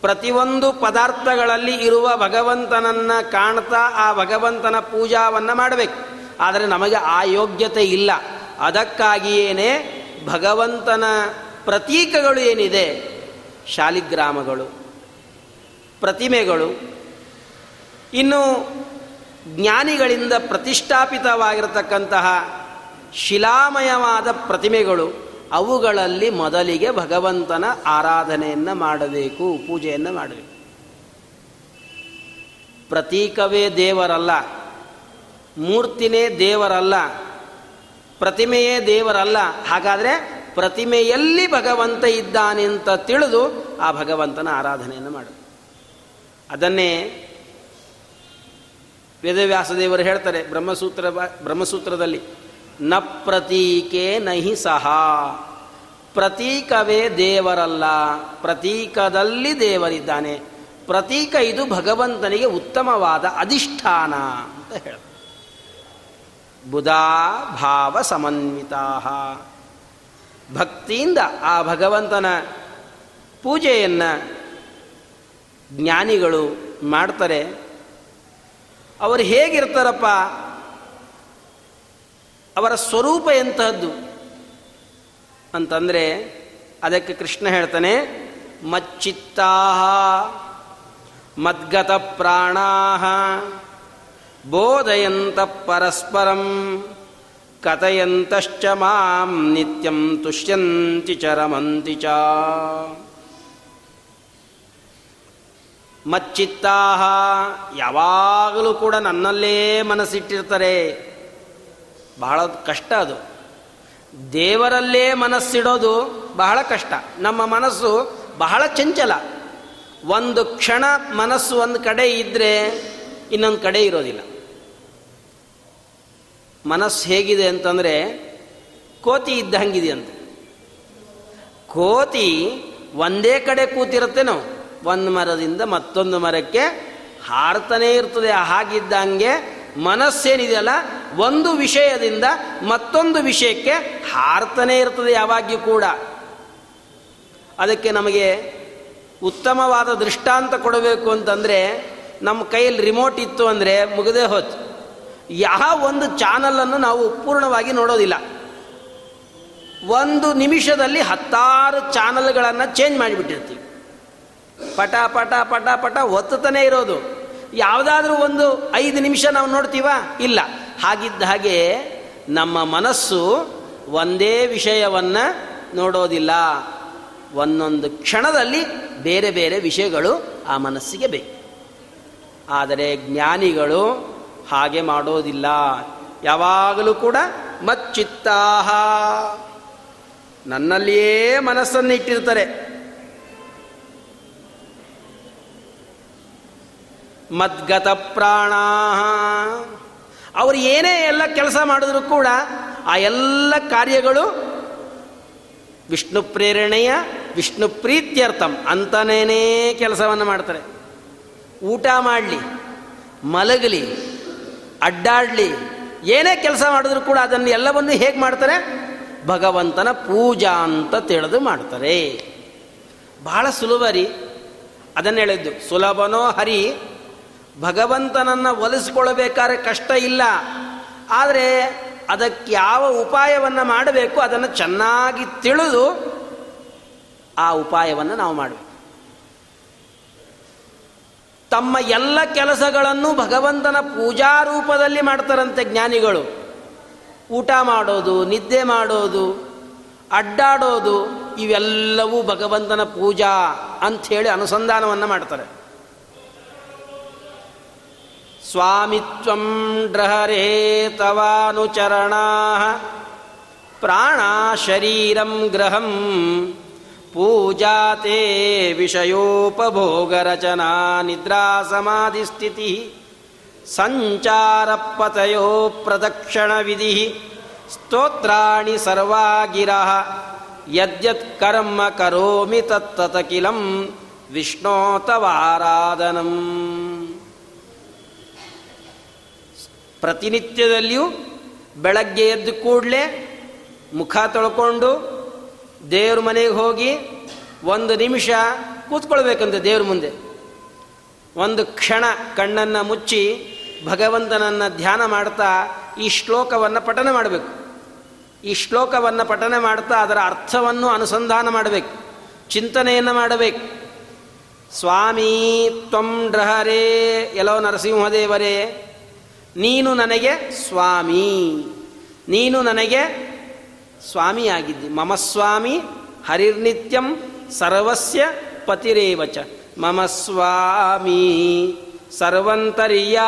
ಪ್ರತಿಯೊಂದು ಪದಾರ್ಥಗಳಲ್ಲಿ ಇರುವ ಭಗವಂತನನ್ನು ಕಾಣ್ತಾ ಆ ಭಗವಂತನ ಪೂಜಾವನ್ನು ಮಾಡಬೇಕು. ಆದರೆ ನಮಗೆ ಆ ಯೋಗ್ಯತೆ ಇಲ್ಲ. ಅದಕ್ಕಾಗಿಯೇ ಭಗವಂತನ ಪ್ರತೀಕಗಳು ಏನಿದೆ? ಶಾಲಿಗ್ರಾಮಗಳು, ಪ್ರತಿಮೆಗಳು. ಇನ್ನು ಜ್ಞಾನಿಗಳಿಂದ ಪ್ರತಿಷ್ಠಾಪಿತವಾಗಿರತಕ್ಕಂತಹ ಶಿಲಾಮಯವಾದ ಪ್ರತಿಮೆಗಳು ಅವುಗಳಲ್ಲಿ ಮೊದಲಿಗೆ ಭಗವಂತನ ಆರಾಧನೆಯನ್ನು ಮಾಡಬೇಕು, ಪೂಜೆಯನ್ನು ಮಾಡಬೇಕು. ಪ್ರತೀಕವೇ ದೇವರಲ್ಲ, ಮೂರ್ತಿನೇ ದೇವರಲ್ಲ, ಪ್ರತಿಮೆಯೇ ದೇವರಲ್ಲ, ಹಾಗಾದರೆ ಪ್ರತಿಮೆಯಲ್ಲಿ ಭಗವಂತ ಇದ್ದಾನೆ ಅಂತ ತಿಳಿದು ಆ ಭಗವಂತನ ಆರಾಧನೆಯನ್ನು ಮಾಡು. ಅದನ್ನೇ ವೇದವ್ಯಾಸದೇವರು ಹೇಳ್ತಾರೆ ಬ್ರಹ್ಮಸೂತ್ರ ಬ್ರಹ್ಮಸೂತ್ರದಲ್ಲಿ. ನ ಪ್ರತೀಕೆ ನಹಿ ಸಹ. ಪ್ರತೀಕವೇ ದೇವರಲ್ಲ, ಪ್ರತೀಕದಲ್ಲಿ ದೇವರಿದ್ದಾನೆ. ಪ್ರತೀಕ ಇದು ಭಗವಂತನಿಗೆ ಉತ್ತಮವಾದ ಅಧಿಷ್ಠಾನ ಅಂತ ಹೇಳ ಬುಧಾ ಭಾವ ಸಮನ್ವಿತಾ ಭಕ್ತಿಯಿಂದ ಆ ಭಗವಂತನ ಪೂಜೆಯನ್ನು ಜ್ಞಾನಿಗಳು ಮಾಡ್ತಾರೆ. ಅವರು ಹೇಗಿರ್ತಾರಪ್ಪ? ಅವರ ಸ್ವರೂಪ ಎಂತಹದ್ದು? ಅಂತಂದರೆ, ಅದಕ್ಕೆ ಕೃಷ್ಣ ಹೇಳ್ತಾನೆ ಮಚ್ಚಿತ್ತಾ ಮದ್ಗತ ಪ್ರಾಣಾ ಬೋಧಯಂತ ಪರಸ್ಪರಂ, ಕಥಯಂತಶ್ಚ ಮಾಂ ನಿತ್ಯಂ ತುಷ್ಯಂತಿ ಚರಮಂತಿ ಚ. ಮಚ್ಚಿತ್ತಾಹ ಯಾವಾಗಲೂ ಕೂಡ ನನ್ನಲ್ಲೇ ಮನಸ್ಸಿಟ್ಟಿರ್ತಾರೆ. ಬಹಳ ಕಷ್ಟ ಅದು. ದೇವರಲ್ಲೇ ಮನಸ್ಸಿಡೋದು ಬಹಳ ಕಷ್ಟ. ನಮ್ಮ ಮನಸ್ಸು ಬಹಳ ಚಂಚಲ. ಒಂದು ಕ್ಷಣ ಮನಸ್ಸು ಒಂದು ಕಡೆ ಇದ್ದರೆ ಇನ್ನೊಂದು ಕಡೆ ಇರೋದಿಲ್ಲ. ಮನಸ್ಸು ಹೇಗಿದೆ ಅಂತಂದರೆ ಕೋತಿ ಇದ್ದಂಗಿದೆ ಅಂತ. ಕೋತಿ ಒಂದೇ ಕಡೆ ಕೂತಿರುತ್ತೆ ನಾವು. ಒಂದು ಮರದಿಂದ ಮತ್ತೊಂದು ಮರಕ್ಕೆ ಹಾರ್ತಾನೇ ಇರ್ತದೆ. ಹಾಗಿದ್ದಂಗೆ ಮನಸ್ಸೇನಿದೆಯಲ್ಲ, ಒಂದು ವಿಷಯದಿಂದ ಮತ್ತೊಂದು ವಿಷಯಕ್ಕೆ ಹಾರ್ತನೇ ಇರ್ತದೆ ಯಾವಾಗ್ಯೂ ಕೂಡ. ಅದಕ್ಕೆ ನಮಗೆ ಉತ್ತಮವಾದ ದೃಷ್ಟಾಂತ ಕೊಡಬೇಕು ಅಂತಂದರೆ, ನಮ್ಮ ಕೈಯಲ್ಲಿ ರಿಮೋಟ್ ಇತ್ತು ಅಂದರೆ ಮುಗದೇ ಹೋಯ್ತು. ಯಾವ ಒಂದು ಚಾನಲನ್ನು ನಾವು ಪೂರ್ಣವಾಗಿ ನೋಡೋದಿಲ್ಲ. ಒಂದು ನಿಮಿಷದಲ್ಲಿ ಹತ್ತಾರು ಚಾನಲ್ಗಳನ್ನು ಚೇಂಜ್ ಮಾಡಿಬಿಟ್ಟಿರ್ತೀವಿ. ಪಟ ಪಟ ಪಟ ಪಟ ಒತ್ತುತ್ತಾನೆ ಇರೋದು. ಯಾವುದಾದ್ರೂ ಒಂದು ಐದು ನಿಮಿಷ ನಾವು ನೋಡ್ತೀವ? ಇಲ್ಲ. ಹಾಗಿದ್ದ ಹಾಗೆ ನಮ್ಮ ಮನಸ್ಸು ಒಂದೇ ವಿಷಯವನ್ನು ನೋಡೋದಿಲ್ಲ. ಒಂದೊಂದು ಕ್ಷಣದಲ್ಲಿ ಬೇರೆ ಬೇರೆ ವಿಷಯಗಳು ಆ ಮನಸ್ಸಿಗೆ ಬೇಕು. ಆದರೆ ಜ್ಞಾನಿಗಳು ಹಾಗೆ ಮಾಡೋದಿಲ್ಲ. ಯಾವಾಗಲೂ ಕೂಡ ಮಚ್ಚಿತ್ತಾಹ ನನ್ನಲ್ಲಿಯೇ ಮನಸ್ಸನ್ನು ಇಟ್ಟಿರ್ತಾರೆ ಮದ್ಗತ ಪ್ರಾಣ ಅವರು ಏನೇ ಎಲ್ಲ ಕೆಲಸ ಮಾಡಿದ್ರು ಕೂಡ ಆ ಎಲ್ಲ ಕಾರ್ಯಗಳು ವಿಷ್ಣು ಪ್ರೇರಣೆಯ, ವಿಷ್ಣು ಪ್ರೀತ್ಯರ್ಥಂ ಅಂತನೇ ಕೆಲಸವನ್ನು ಮಾಡ್ತಾರೆ. ಊಟ ಮಾಡಲಿ, ಮಲಗಲಿ, ಅಡ್ಡಾಡಲಿ, ಏನೇ ಕೆಲಸ ಮಾಡಿದ್ರು ಕೂಡ ಅದನ್ನು ಎಲ್ಲವನ್ನು ಹೇಗೆ ಮಾಡ್ತಾರೆ? ಭಗವಂತನ ಪೂಜಾ ಅಂತ ತಿಳಿದು ಮಾಡ್ತಾರೆ. ಬಹಳ ಸುಲಭ ರೀ. ಅದನ್ನು ಹೇಳಿದ್ದು, ಸುಲಭನೋ ಹರಿ ಭಗವಂತನನ್ನು ಒಲಿಸ್ಕೊಳ್ಬೇಕಾದ್ರೆ ಕಷ್ಟ ಇಲ್ಲ. ಆದರೆ ಅದಕ್ಕೆ ಯಾವ ಉಪಾಯವನ್ನು ಮಾಡಬೇಕು ಅದನ್ನು ಚೆನ್ನಾಗಿ ತಿಳಿದು ಆ ಉಪಾಯವನ್ನು ನಾವು ಮಾಡಬೇಕು. ತಮ್ಮ ಎಲ್ಲ ಕೆಲಸಗಳನ್ನು ಭಗವಂತನ ಪೂಜಾ ರೂಪದಲ್ಲಿ ಮಾಡ್ತಾರಂತೆ ಜ್ಞಾನಿಗಳು. ಊಟ ಮಾಡೋದು, ನಿದ್ದೆ ಮಾಡೋದು, ಅಡ್ಡಾಡೋದು, ಇವೆಲ್ಲವೂ ಭಗವಂತನ ಪೂಜಾ ಅಂಥೇಳಿ ಅನುಸಂಧಾನವನ್ನು ಮಾಡ್ತಾರೆ. स्वामित्वं ड्रहरे तवानुचरणाः प्राणाशरीरं शरीरम् गृहम् पूजा ते विषयोपभोगरचनानिद्रासमाधिस्थितिः सञ्चारपतयो प्रदक्षिणविधिः स्तोत्राणि सर्वा गिरः यद्यत्कर्म करोमि तत्तत किलं विष्णो तवाराधनम् ಪ್ರತಿನಿತ್ಯದಲ್ಲಿಯೂ ಬೆಳಗ್ಗೆ ಎದ್ದು ಕೂಡಲೇ ಮುಖ ತೊಳ್ಕೊಂಡು ದೇವ್ರ ಮನೆಗೆ ಹೋಗಿ ಒಂದು ನಿಮಿಷ ಕೂತ್ಕೊಳ್ಬೇಕಂತೆ ದೇವ್ರ ಮುಂದೆ. ಒಂದು ಕ್ಷಣ ಕಣ್ಣನ್ನು ಮುಚ್ಚಿ ಭಗವಂತನನ್ನು ಧ್ಯಾನ ಮಾಡ್ತಾ ಈ ಶ್ಲೋಕವನ್ನು ಪಠನ ಮಾಡಬೇಕು. ಈ ಶ್ಲೋಕವನ್ನು ಪಠನೆ ಮಾಡ್ತಾ ಅದರ ಅರ್ಥವನ್ನು ಅನುಸಂಧಾನ ಮಾಡಬೇಕು. ಚಿಂತನೆಯನ್ನು ಮಾಡಬೇಕು. ಸ್ವಾಮಿ ತ್ವಂ ಡ್ರಹರೇ ಎಲ್ಲೋ ನರಸಿಂಹದೇವರೇ ನೀನು ನನಗೆ ಸ್ವಾಮಿ. ನೀನು ನನಗೆ ಸ್ವಾಮಿಯಾಗಿದ್ದಿ. ಮಮ ಸ್ವಾಮಿ ಹರಿರ್ನಿತ್ಯಂ ಸರ್ವಸ್ಯ ಪತಿರೇವಚ. ಮಮ ಸ್ವಾಮಿ ಸರ್ವಂತರ್ಯಾಮಿ.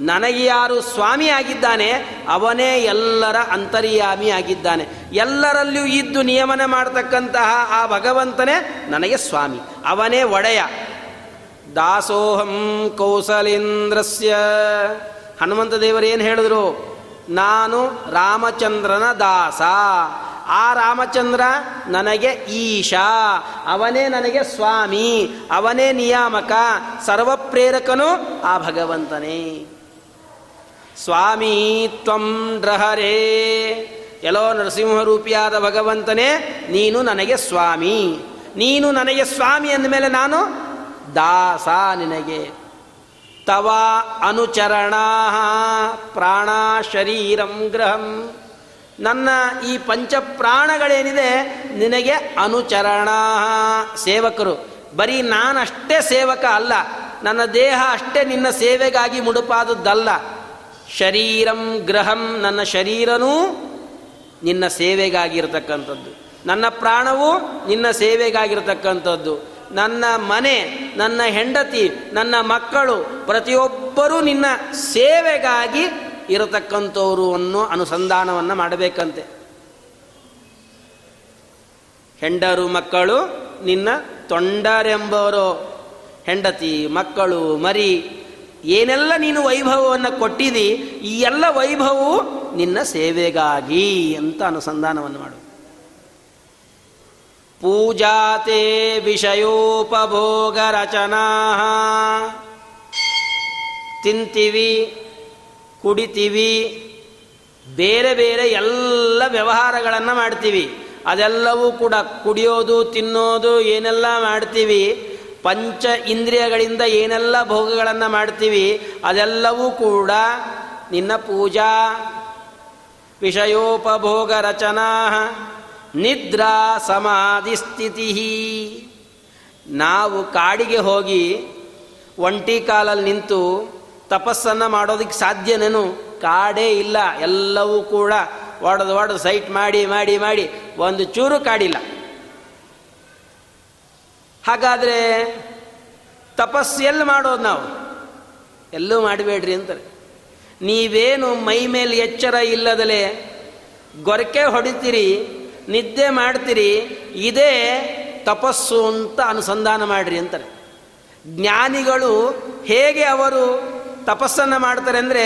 ನನಗೆ ಯಾರು ಸ್ವಾಮಿ ಆಗಿದ್ದಾನೆ ಅವನೇ ಎಲ್ಲರ ಅಂತರ್ಯಾಮಿ ಆಗಿದ್ದಾನೆ. ಎಲ್ಲರಲ್ಲಿಯೂ ಇದ್ದು ನಿಯಮನ ಮಾಡತಕ್ಕಂತಹ ಆ ಭಗವಂತನೇ ನನಗೆ ಸ್ವಾಮಿ. ಅವನೇ ಒಡೆಯ. ದಾಸೋಹಂ ಕೌಸಲೇಂದ್ರಸ್ಯ. ಹನುಮಂತ ದೇವರು ಏನು ಹೇಳಿದ್ರು? ನಾನು ರಾಮಚಂದ್ರನ ದಾಸ. ಆ ರಾಮಚಂದ್ರ ನನಗೆ ಈಶಾ. ಅವನೇ ನನಗೆ ಸ್ವಾಮಿ. ಅವನೇ ನಿಯಾಮಕ. ಸರ್ವಪ್ರೇರಕನು ಆ ಭಗವಂತನೇ. ಸ್ವಾಮಿ ತ್ವಂ ಡ್ರಹರೇ. ಎಲ್ಲೋ ನರಸಿಂಹರೂಪಿಯಾದ ಭಗವಂತನೇ, ನೀನು ನನಗೆ ಸ್ವಾಮಿ. ನೀನು ನನಗೆ ಸ್ವಾಮಿ ಅಂದಮೇಲೆ ನಾನು ದಾಸ ನಿನಗೆ. ತವ ಅನುಚರಣ ಪ್ರಾಣ ಶರೀರಂ ಗ್ರಹಂ ನನ್ನ ಈ ಪಂಚ ಪ್ರಾಣಗಳೇನಿದೆ ನಿನಗೆ ಅನುಚರಣ. ಸೇವಕರು, ಬರೀ ನಾನಷ್ಟೇ ಸೇವಕ ಅಲ್ಲ, ನನ್ನ ದೇಹ ಅಷ್ಟೇ ನಿನ್ನ ಸೇವೆಗಾಗಿ ಮುಡುಪಾದದ್ದಲ್ಲ. ಶರೀರಂ ಗ್ರಹಂ ನನ್ನ ಶರೀರನೂ ನಿನ್ನ ಸೇವೆಗಾಗಿರ್ತಕ್ಕಂಥದ್ದು ನನ್ನ ಪ್ರಾಣವು ನಿನ್ನ ಸೇವೆಗಾಗಿರ್ತಕ್ಕಂಥದ್ದು ನನ್ನ ಮನೆ, ನನ್ನ ಹೆಂಡತಿ, ನನ್ನ ಮಕ್ಕಳು, ಪ್ರತಿಯೊಬ್ಬರೂ ನಿನ್ನ ಸೇವೆಗಾಗಿ ಇರತಕ್ಕಂಥವರು ಅನ್ನೋ ಅನುಸಂಧಾನವನ್ನು ಮಾಡಬೇಕಂತೆ. ಹೆಂಡರು, ಮಕ್ಕಳು ನಿನ್ನ ತೊಂಡರೆಂಬವರು. ಹೆಂಡತಿ, ಮಕ್ಕಳು, ಮರಿ, ಏನೆಲ್ಲ ನೀನು ವೈಭವವನ್ನು ಕೊಟ್ಟಿದಿ, ಈ ಎಲ್ಲ ವೈಭವವು ನಿನ್ನ ಸೇವೆಗಾಗಿ ಅಂತ ಅನುಸಂಧಾನವನ್ನು ಮಾಡು. ಪೂಜಾತೆ ವಿಷಯೋಪಭೋಗ ರಚನಾ ತಿಂತೀವಿ, ಕುಡಿತೀವಿ, ಬೇರೆ ಬೇರೆ ಎಲ್ಲ ವ್ಯವಹಾರಗಳನ್ನು ಮಾಡ್ತೀವಿ. ಅದೆಲ್ಲವೂ ಕೂಡ ಕುಡಿಯೋದು, ತಿನ್ನೋದು, ಏನೆಲ್ಲ ಮಾಡ್ತೀವಿ. ಪಂಚ ಇಂದ್ರಿಯಗಳಿಂದ ಏನೆಲ್ಲ ಭೋಗಗಳನ್ನು ಮಾಡ್ತೀವಿ, ಅದೆಲ್ಲವೂ ಕೂಡ ನಿನ್ನ ಪೂಜಾ ವಿಷಯೋಪಭೋಗ ರಚನಾ ನಿದ್ರಾ ಸಮಾಧಿ ಸ್ಥಿತಿ ನಾವು ಕಾಡಿಗೆ ಹೋಗಿ ಒಂಟಿ ಕಾಲಲ್ಲಿ ನಿಂತು ತಪಸ್ಸನ್ನು ಮಾಡೋದಕ್ಕೆ ಸಾಧ್ಯನೇನು? ಕಾಡೇ ಇಲ್ಲ. ಎಲ್ಲವೂ ಕೂಡ ಒಡೆದು ಒಡೆದು ಸೈಟ್ ಮಾಡಿ ಮಾಡಿ ಮಾಡಿ ಒಂದು ಚೂರು ಕಾಡಿಲ್ಲ. ಹಾಗಾದರೆ ತಪಸ್ಸು ಎಲ್ಲಿ ಮಾಡೋದು ನಾವು? ಎಲ್ಲೂ ಮಾಡಬೇಡ್ರಿ ಅಂತಾರೆ. ನೀವೇನು ಮೈ ಮೇಲೆ ಎಚ್ಚರ ಇಲ್ಲದಲೇ ಗೊರಕೆ ಹೊಡಿತೀರಿ ನಿದ್ದೆ ಮಾಡ್ತೀರಿ, ಇದೇ ತಪಸ್ಸು ಅಂತ ಅನುಸಂಧಾನ ಮಾಡಿರಿ ಅಂತಾರೆ. ಜ್ಞಾನಿಗಳು ಹೇಗೆ ಅವರು ತಪಸ್ಸನ್ನು ಮಾಡ್ತಾರೆ ಅಂದರೆ,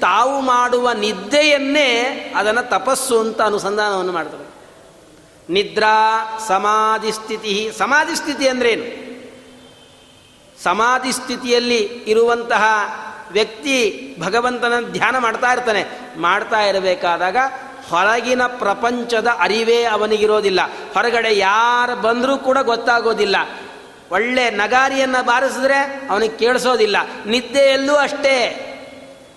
ತಾವು ಮಾಡುವ ನಿದ್ದೆಯನ್ನೇ ಅದನ್ನು ತಪಸ್ಸು ಅಂತ ಅನುಸಂಧಾನವನ್ನು ಮಾಡ್ತಾರೆ. ನಿದ್ರಾ ಸಮಾಧಿ ಸ್ಥಿತಿ ಸಮಾಧಿ ಸ್ಥಿತಿ ಅಂದ್ರೇನು ಸಮಾಧಿ ಸ್ಥಿತಿಯಲ್ಲಿ ಇರುವಂತಹ ವ್ಯಕ್ತಿ ಭಗವಂತನ ಧ್ಯಾನ ಮಾಡ್ತಾ ಇರ್ತಾನೆ. ಮಾಡ್ತಾ ಇರಬೇಕಾದಾಗ ಹೊರಗಿನ ಪ್ರಪಂಚದ ಅರಿವೇ ಅವನಿಗಿರೋದಿಲ್ಲ. ಹೊರಗಡೆ ಯಾರು ಬಂದರೂ ಕೂಡ ಗೊತ್ತಾಗೋದಿಲ್ಲ. ಒಳ್ಳೆ ನಗಾರಿಯನ್ನು ಬಾರಿಸಿದ್ರೆ ಅವನಿಗೆ ಕೇಳಿಸೋದಿಲ್ಲ. ನಿದ್ದೆಯಲ್ಲೂ ಅಷ್ಟೇ.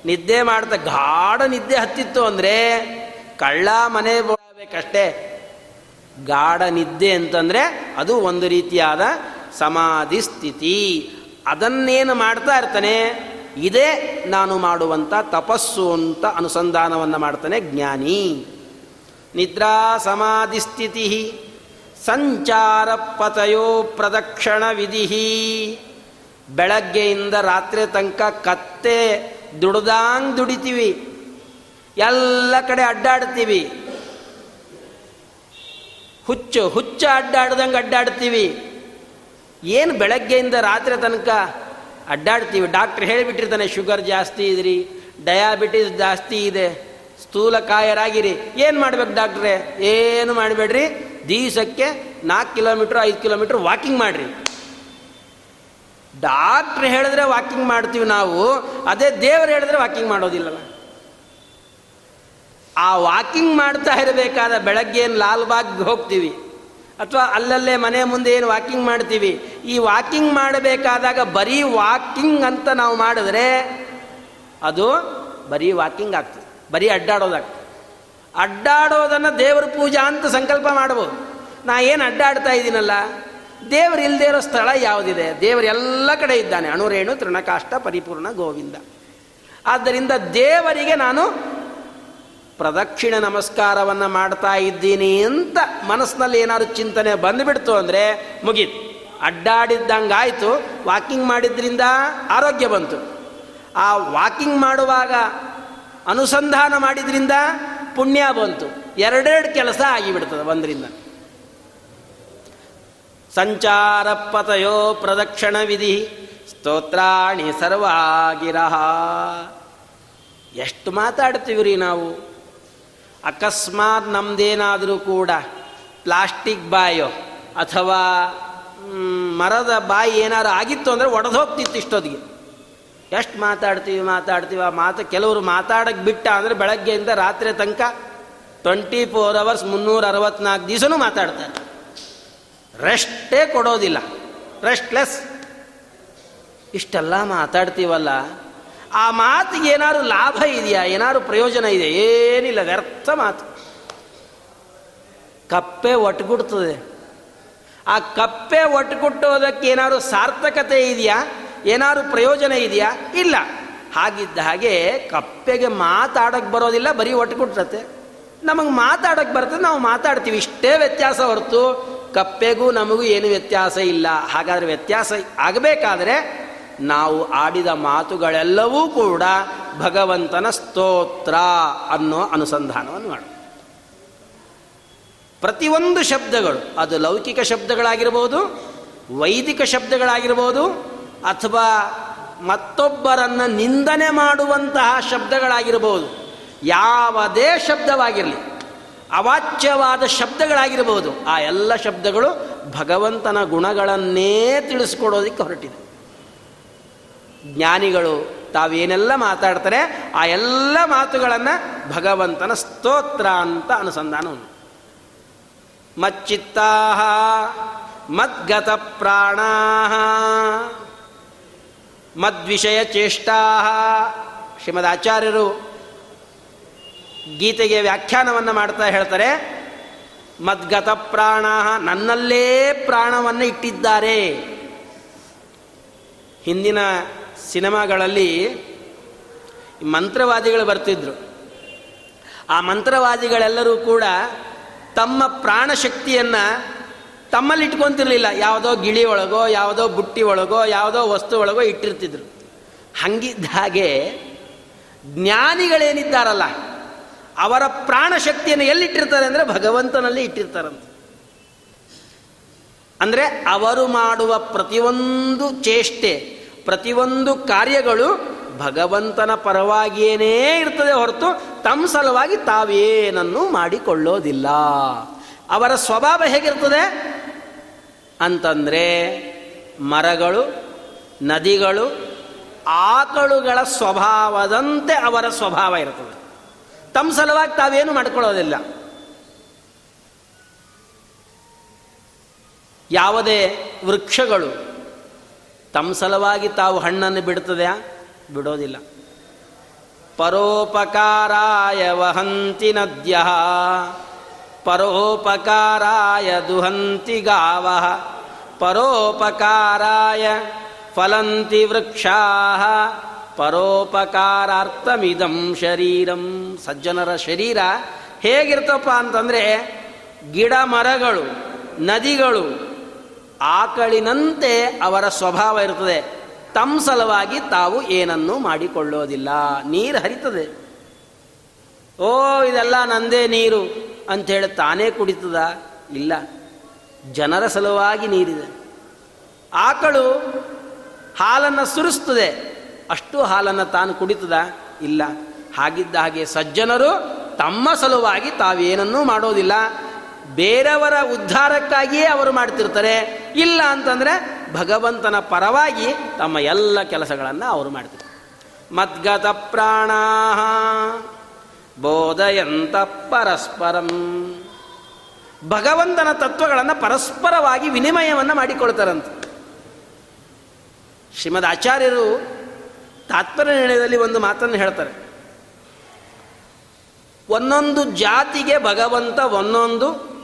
ನಿದ್ದೆ ಮಾಡ್ತಾ ಗಾಢ ನಿದ್ದೆ ಹತ್ತಿತ್ತು ಅಂದರೆ ಕಳ್ಳ ಮನೆ ಬೋಳಬೇಕಷ್ಟೇ. ಗಾಢ ನಿದ್ದೆ ಅಂತಂದರೆ ಅದು ಒಂದು ರೀತಿಯಾದ ಸಮಾಧಿ ಸ್ಥಿತಿ ಅದನ್ನೇನು ಮಾಡ್ತಾ ಇರ್ತಾನೆ? ಇದೇ ನಾನು ಮಾಡುವಂಥ ತಪಸ್ಸು ಅಂತ ಅನುಸಂಧಾನವನ್ನು ಮಾಡ್ತಾನೆ ಜ್ಞಾನಿ. ನಿದ್ರಾ ಸಮಾಧಿ ಸ್ಥಿತಿ ಸಂಚಾರ ಪತಯೋ ಪ್ರದಕ್ಷಿಣ ವಿಧಿ ಬೆಳಗ್ಗೆಯಿಂದ ರಾತ್ರಿ ತನಕ ಕತ್ತೆ ದುಡ್ದಾಂಗ್ ದುಡಿತೀವಿ. ಎಲ್ಲ ಕಡೆ ಅಡ್ಡಾಡ್ತೀವಿ. ಹುಚ್ಚು ಹುಚ್ಚು ಅಡ್ಡಾಡ್ದಂಗೆ ಅಡ್ಡಾಡ್ತೀವಿ. ಏನು ಬೆಳಗ್ಗೆಯಿಂದ ರಾತ್ರಿ ತನಕ ಅಡ್ಡಾಡ್ತೀವಿ. ಡಾಕ್ಟ್ರ್ ಹೇಳಿಬಿಟ್ಟಿರ್ತಾನೆ, ಶುಗರ್ ಜಾಸ್ತಿ ಇದ್ರಿ, ಡಯಾಬಿಟಿಸ್ ಜಾಸ್ತಿ ಇದೆ, ಸ್ಥೂಲಕಾಯರಾಗಿರಿ. ಏನು ಮಾಡ್ಬೇಕು ಡಾಕ್ಟ್ರೆ? ಏನು ಮಾಡಬೇಡ್ರಿ? ದಿವಸಕ್ಕೆ ನಾಲ್ಕು ಕಿಲೋಮೀಟ್ರ್, ಐದು ಕಿಲೋಮೀಟ್ರ್ ವಾಕಿಂಗ್ ಮಾಡಿರಿ. ಡಾಕ್ಟ್ರ್ ಹೇಳಿದ್ರೆ ವಾಕಿಂಗ್ ಮಾಡ್ತೀವಿ ನಾವು, ಅದೇ ದೇವರು ಹೇಳಿದ್ರೆ ವಾಕಿಂಗ್ ಮಾಡೋದಿಲ್ಲಲ್ಲ. ಆ ವಾಕಿಂಗ್ ಮಾಡ್ತಾ ಇರಬೇಕಾದ ಬೆಳಗ್ಗೆ ಏನು ಲಾಲ್ಬಾಗ್ ಹೋಗ್ತೀವಿ. ಅಥವಾ ಅಲ್ಲಲ್ಲೇ ಮನೆ ಮುಂದೆ ಏನು ವಾಕಿಂಗ್ ಮಾಡ್ತೀವಿ? ಈ ವಾಕಿಂಗ್ ಮಾಡಬೇಕಾದಾಗ ಬರೀ ವಾಕಿಂಗ್ ಅಂತ ನಾವು ಮಾಡಿದ್ರೆ ಅದು ಬರೀ ವಾಕಿಂಗ್ ಆಗ್ತದೆ. ಬರೀ ಅಡ್ಡಾಡೋದಾಗ್ತದೆ. ಅಡ್ಡಾಡೋದನ್ನು ದೇವರ ಪೂಜಾ ಅಂತ ಸಂಕಲ್ಪ ಮಾಡ್ಬೋದು. ನಾ ಏನು ಅಡ್ಡಾಡ್ತಾ ಇದ್ದೀನಲ್ಲ? ದೇವರು ಇಲ್ಲದೆ ಇರೋ ಸ್ಥಳ ಯಾವುದಿದೆ? ಎಲ್ಲ ಕಡೆ ಇದ್ದಾನೆ. ಅಣುರೇಣು, ತೃಣಕಾಷ್ಟ, ಪರಿಪೂರ್ಣ, ಗೋವಿಂದ. ಆದ್ದರಿಂದ ದೇವರಿಗೆ ನಾನು ಪ್ರದಕ್ಷಿಣ ನಮಸ್ಕಾರವನ್ನು ಮಾಡ್ತಾ ಇದ್ದೀನಿ ಅಂತ ಮನಸ್ಸಿನಲ್ಲಿ ಏನಾದ್ರು ಚಿಂತನೆ ಬಂದುಬಿಡ್ತು ಅಂದರೆ ಮುಗೀತು. ಅಡ್ಡಾಡಿದ್ದಂಗಾಯಿತು. ವಾಕಿಂಗ್ ಮಾಡಿದ್ರಿಂದ ಆರೋಗ್ಯ ಬಂತು. ಆ ವಾಕಿಂಗ್ ಮಾಡುವಾಗ ಅನುಸಂಧಾನ ಮಾಡಿದ್ರಿಂದ ಪುಣ್ಯ ಬಂತು. ಎರಡೆರಡು ಕೆಲಸ ಆಗಿಬಿಡ್ತದೆ ಒಂದರಿಂದ. ಸಂಚಾರ ಪತಯೋ ಪ್ರದಕ್ಷಿಣ ವಿಧಿ ಸ್ತೋತ್ರಾಣಿ ಸರ್ವಾಗಿರಹ. ಎಷ್ಟು ಮಾತಾಡ್ತೀವಿ ರೀ ನಾವು? ಅಕಸ್ಮಾತ್ ನಮ್ದೇನಾದರೂ ಕೂಡ ಪ್ಲಾಸ್ಟಿಕ್ ಬಾಯೋ ಅಥವಾ ಮರದ ಬಾಯಿ ಏನಾರು ಆಗಿತ್ತು ಅಂದರೆ ಒಡೆದು ಹೋಗ್ತಿತ್ತು ಇಷ್ಟೊತ್ತಿಗೆ. ಎಷ್ಟು ಮಾತಾಡ್ತೀವಿ ಮಾತಾಡ್ತೀವಿ, ಆ ಮಾತು ಕೆಲವರು ಮಾತಾಡಕ್ಕೆ ಬಿಟ್ಟ ಅಂದರೆ ಬೆಳಗ್ಗೆಯಿಂದ ರಾತ್ರಿ ತನಕ ಟ್ವೆಂಟಿ ಫೋರ್ ಅವರ್ಸ್ ಮುನ್ನೂರ ಅರವತ್ನಾಲ್ಕು ದಿವಸನೂ ಮಾತಾಡ್ತಾರೆ. ರೆಸ್ಟೇ ಕೊಡೋದಿಲ್ಲ. ರೆಸ್ಟ್ಲೆಸ್ ಇಷ್ಟೆಲ್ಲ ಮಾತಾಡ್ತೀವಲ್ಲ ಆ ಮಾತಿಗೆ ಏನಾದ್ರು ಲಾಭ ಇದೆಯಾ? ಏನಾದ್ರು ಪ್ರಯೋಜನ ಇದೆ ಏನಿಲ್ಲ, ವ್ಯರ್ಥ ಮಾತು. ಕಪ್ಪೆ ಒಟ್ಟುಗುಡ್ತದೆ ಆ ಕಪ್ಪೆ ಒಟ್ಟುಗುಟ್ಟೋದಕ್ಕೆ ಏನಾದ್ರು ಸಾರ್ಥಕತೆ ಇದೆಯಾ? ಏನಾದ್ರು ಪ್ರಯೋಜನ ಇದೆಯಾ? ಇಲ್ಲ. ಹಾಗಿದ್ದ ಹಾಗೆ ಕಪ್ಪೆಗೆ ಮಾತಾಡಕ್ಕೆ ಬರೋದಿಲ್ಲ, ಬರೀ ಒಟ್ಟುಗುಟ್ಟತ್ತೆ ನಮಗೆ ಮಾತಾಡಕ್ಕೆ ಬರ್ತದೆ ನಾವು ಮಾತಾಡ್ತೀವಿ. ಇಷ್ಟೇ ವ್ಯತ್ಯಾಸ ಹೊರತು ಕಪ್ಪೆಗೂ ನಮಗೂ ಏನು ವ್ಯತ್ಯಾಸ ಇಲ್ಲ. ಹಾಗಾದರೆ ವ್ಯತ್ಯಾಸ ಆಗಬೇಕಾದ್ರೆ ನಾವು ಆಡಿದ ಮಾತುಗಳೆಲ್ಲವೂ ಕೂಡ ಭಗವಂತನ ಸ್ತೋತ್ರ ಅನ್ನೋ ಅನುಸಂಧಾನವನ್ನು ಮಾಡ. ಪ್ರತಿಯೊಂದು ಶಬ್ದಗಳು, ಅದು ಲೌಕಿಕ ಶಬ್ದಗಳಾಗಿರ್ಬೋದು, ವೈದಿಕ ಶಬ್ದಗಳಾಗಿರ್ಬೋದು, ಅಥವಾ ಮತ್ತೊಬ್ಬರನ್ನು ನಿಂದನೆ ಮಾಡುವಂತಹ ಶಬ್ದಗಳಾಗಿರ್ಬೋದು, ಯಾವುದೇ ಶಬ್ದವಾಗಿರಲಿ, ಅವಾಚ್ಯವಾದ ಶಬ್ದಗಳಾಗಿರ್ಬೋದು, ಆ ಎಲ್ಲ ಶಬ್ದಗಳು ಭಗವಂತನ ಗುಣಗಳನ್ನೇ ತಿಳಿಸ್ಕೊಡೋದಕ್ಕೆ ಹೊರಟಿದೆ. ಜ್ಞಾನಿಗಳು ತಾವೇನೆಲ್ಲ ಮಾತಾಡ್ತಾರೆ, ಆ ಎಲ್ಲ ಮಾತುಗಳನ್ನು ಭಗವಂತನ ಸ್ತೋತ್ರ ಅಂತ ಅನುಸಂಧಾನ ಉಂಟು. ಮಚ್ಚಿತ್ತಾ ಮದ್ಗತ ಪ್ರಾಣ ಮದ್ವಿಷಯ ಚೇಷ್ಟಾ ಶ್ರೀಮದ್ ಆಚಾರ್ಯರು ಗೀತೆಗೆ ವ್ಯಾಖ್ಯಾನವನ್ನು ಮಾಡ್ತಾ ಹೇಳ್ತಾರೆ, ಮದ್ಗತ ಪ್ರಾಣ ನನ್ನಲ್ಲೇ ಪ್ರಾಣವನ್ನು ಇಟ್ಟಿದ್ದಾರೆ. ಹಿಂದಿನ ಸಿನಿಮಾಗಳಲ್ಲಿ ಮಂತ್ರವಾದಿಗಳು ಬರ್ತಿದ್ರು. ಆ ಮಂತ್ರವಾದಿಗಳೆಲ್ಲರೂ ಕೂಡ ತಮ್ಮ ಪ್ರಾಣಶಕ್ತಿಯನ್ನು ತಮ್ಮಲ್ಲಿ ಇಟ್ಕೊತಿರ್ಲಿಲ್ಲ ಯಾವುದೋ ಗಿಳಿ ಒಳಗೋ, ಯಾವುದೋ ಬುಟ್ಟಿ ಒಳಗೋ, ಯಾವುದೋ ವಸ್ತು ಒಳಗೋ ಇಟ್ಟಿರ್ತಿದ್ರು. ಹಂಗಿದ್ದ ಹಾಗೆ ಜ್ಞಾನಿಗಳೇನಿದ್ದಾರಲ್ಲ, ಅವರ ಪ್ರಾಣಶಕ್ತಿಯನ್ನು ಎಲ್ಲಿಟ್ಟಿರ್ತಾರೆ ಅಂದರೆ ಭಗವಂತನಲ್ಲಿ ಇಟ್ಟಿರ್ತಾರಂತ. ಅಂದರೆ ಅವರು ಮಾಡುವ ಪ್ರತಿಯೊಂದು ಚೇಷ್ಟೆ ಪ್ರತಿಯೊಂದು ಕಾರ್ಯಗಳು ಭಗವಂತನ ಪರವಾಗಿಯೇನೇ ಇರ್ತದೆ ಹೊರತು ತಮ್ಮ ಸಲುವಾಗಿ ತಾವೇನನ್ನು ಮಾಡಿಕೊಳ್ಳೋದಿಲ್ಲ. ಅವರ ಸ್ವಭಾವ ಹೇಗಿರ್ತದೆ? ಅಂತಂದರೆ ಮರಗಳು, ನದಿಗಳು, ಆಕಳುಗಳ ಸ್ವಭಾವದಂತೆ ಅವರ ಸ್ವಭಾವ ಇರ್ತದೆ. ತಮ್ಮ ಸಲುವಾಗಿ ತಾವೇನು ಮಾಡಿಕೊಳ್ಳೋದಿಲ್ಲ. ಯಾವುದೇ ವೃಕ್ಷಗಳು ತಮ್ಮ ಸಲುವಾಗಿ ತಾವು ಹಣ್ಣನ್ನು ಬಿಡ್ತದೆಯಾ ಬಿಡೋದಿಲ್ಲ. ಪರೋಪಕಾರಾಯ ವಹಂತಿ ನದ್ಯ. ಪರೋಪಕಾರಾಯ ದುಹಂತಿ ಗಾವ. ಪರೋಪಕಾರಾಯ ಫಲಂತಿ ವೃಕ್ಷಾ. ಪರೋಪಕಾರಾರ್ಥಮಿದಂ ಶರೀರಂ. ಸಜ್ಜನರ ಶರೀರ ಹೇಗಿರ್ತಪ್ಪ ಅಂತಂದರೆ ಗಿಡ ಮರಗಳು ನದಿಗಳು ಆಕಳಿನಂತೆ ಅವರ ಸ್ವಭಾವ ಇರ್ತದೆ ತಮ್ಮ ಸಲುವಾಗಿ ತಾವು ಏನನ್ನೂ ಮಾಡಿಕೊಳ್ಳೋದಿಲ್ಲ. ನೀರು ಹರಿತದೆ. ಓ, ಇದೆಲ್ಲ ನಂದೇ ನೀರು ಅಂಥೇಳಿ ತಾನೇ ಕುಡಿತದ? ಇಲ್ಲ. ಜನರ ಸಲುವಾಗಿ ನೀರಿದೆ. ಆಕಳು ಹಾಲನ್ನು ಸುರಿಸ್ತದೆ. ಅಷ್ಟು ಹಾಲನ್ನು ತಾನು ಕುಡಿತದ? ಇಲ್ಲ. ಹಾಗಿದ್ದ ಹಾಗೆ ಸಜ್ಜನರು ತಮ್ಮ ಸಲುವಾಗಿ ತಾವೇನನ್ನೂ ಮಾಡೋದಿಲ್ಲ. ಬೇರೆಯವರ ಉದ್ಧಾರಕ್ಕಾಗಿಯೇ ಅವರು ಮಾಡ್ತಿರ್ತಾರೆ. ಇಲ್ಲ ಅಂತಂದರೆ ಭಗವಂತನ ಪರವಾಗಿ ತಮ್ಮ ಎಲ್ಲ ಕೆಲಸಗಳನ್ನು ಅವರು ಮಾಡ್ತಾರೆ ಮದ್ಗತ ಪ್ರಾಣ ಬೋಧಯಂತ ಪರಸ್ಪರಂ. ಭಗವಂತನ ತತ್ವಗಳನ್ನು ಪರಸ್ಪರವಾಗಿ ವಿನಿಮಯವನ್ನು ಮಾಡಿಕೊಳ್ತಾರಂತ. ಶ್ರೀಮದ್ ಆಚಾರ್ಯರು ತಾತ್ಪರ್ಯ ನಿರ್ಣಯದಲ್ಲಿ ಒಂದು ಮಾತನ್ನು ಹೇಳ್ತಾರೆ. ಒಂದೊಂದು ಜಾತಿಗೆ ಭಗವಂತ ಒಂದೊಂದು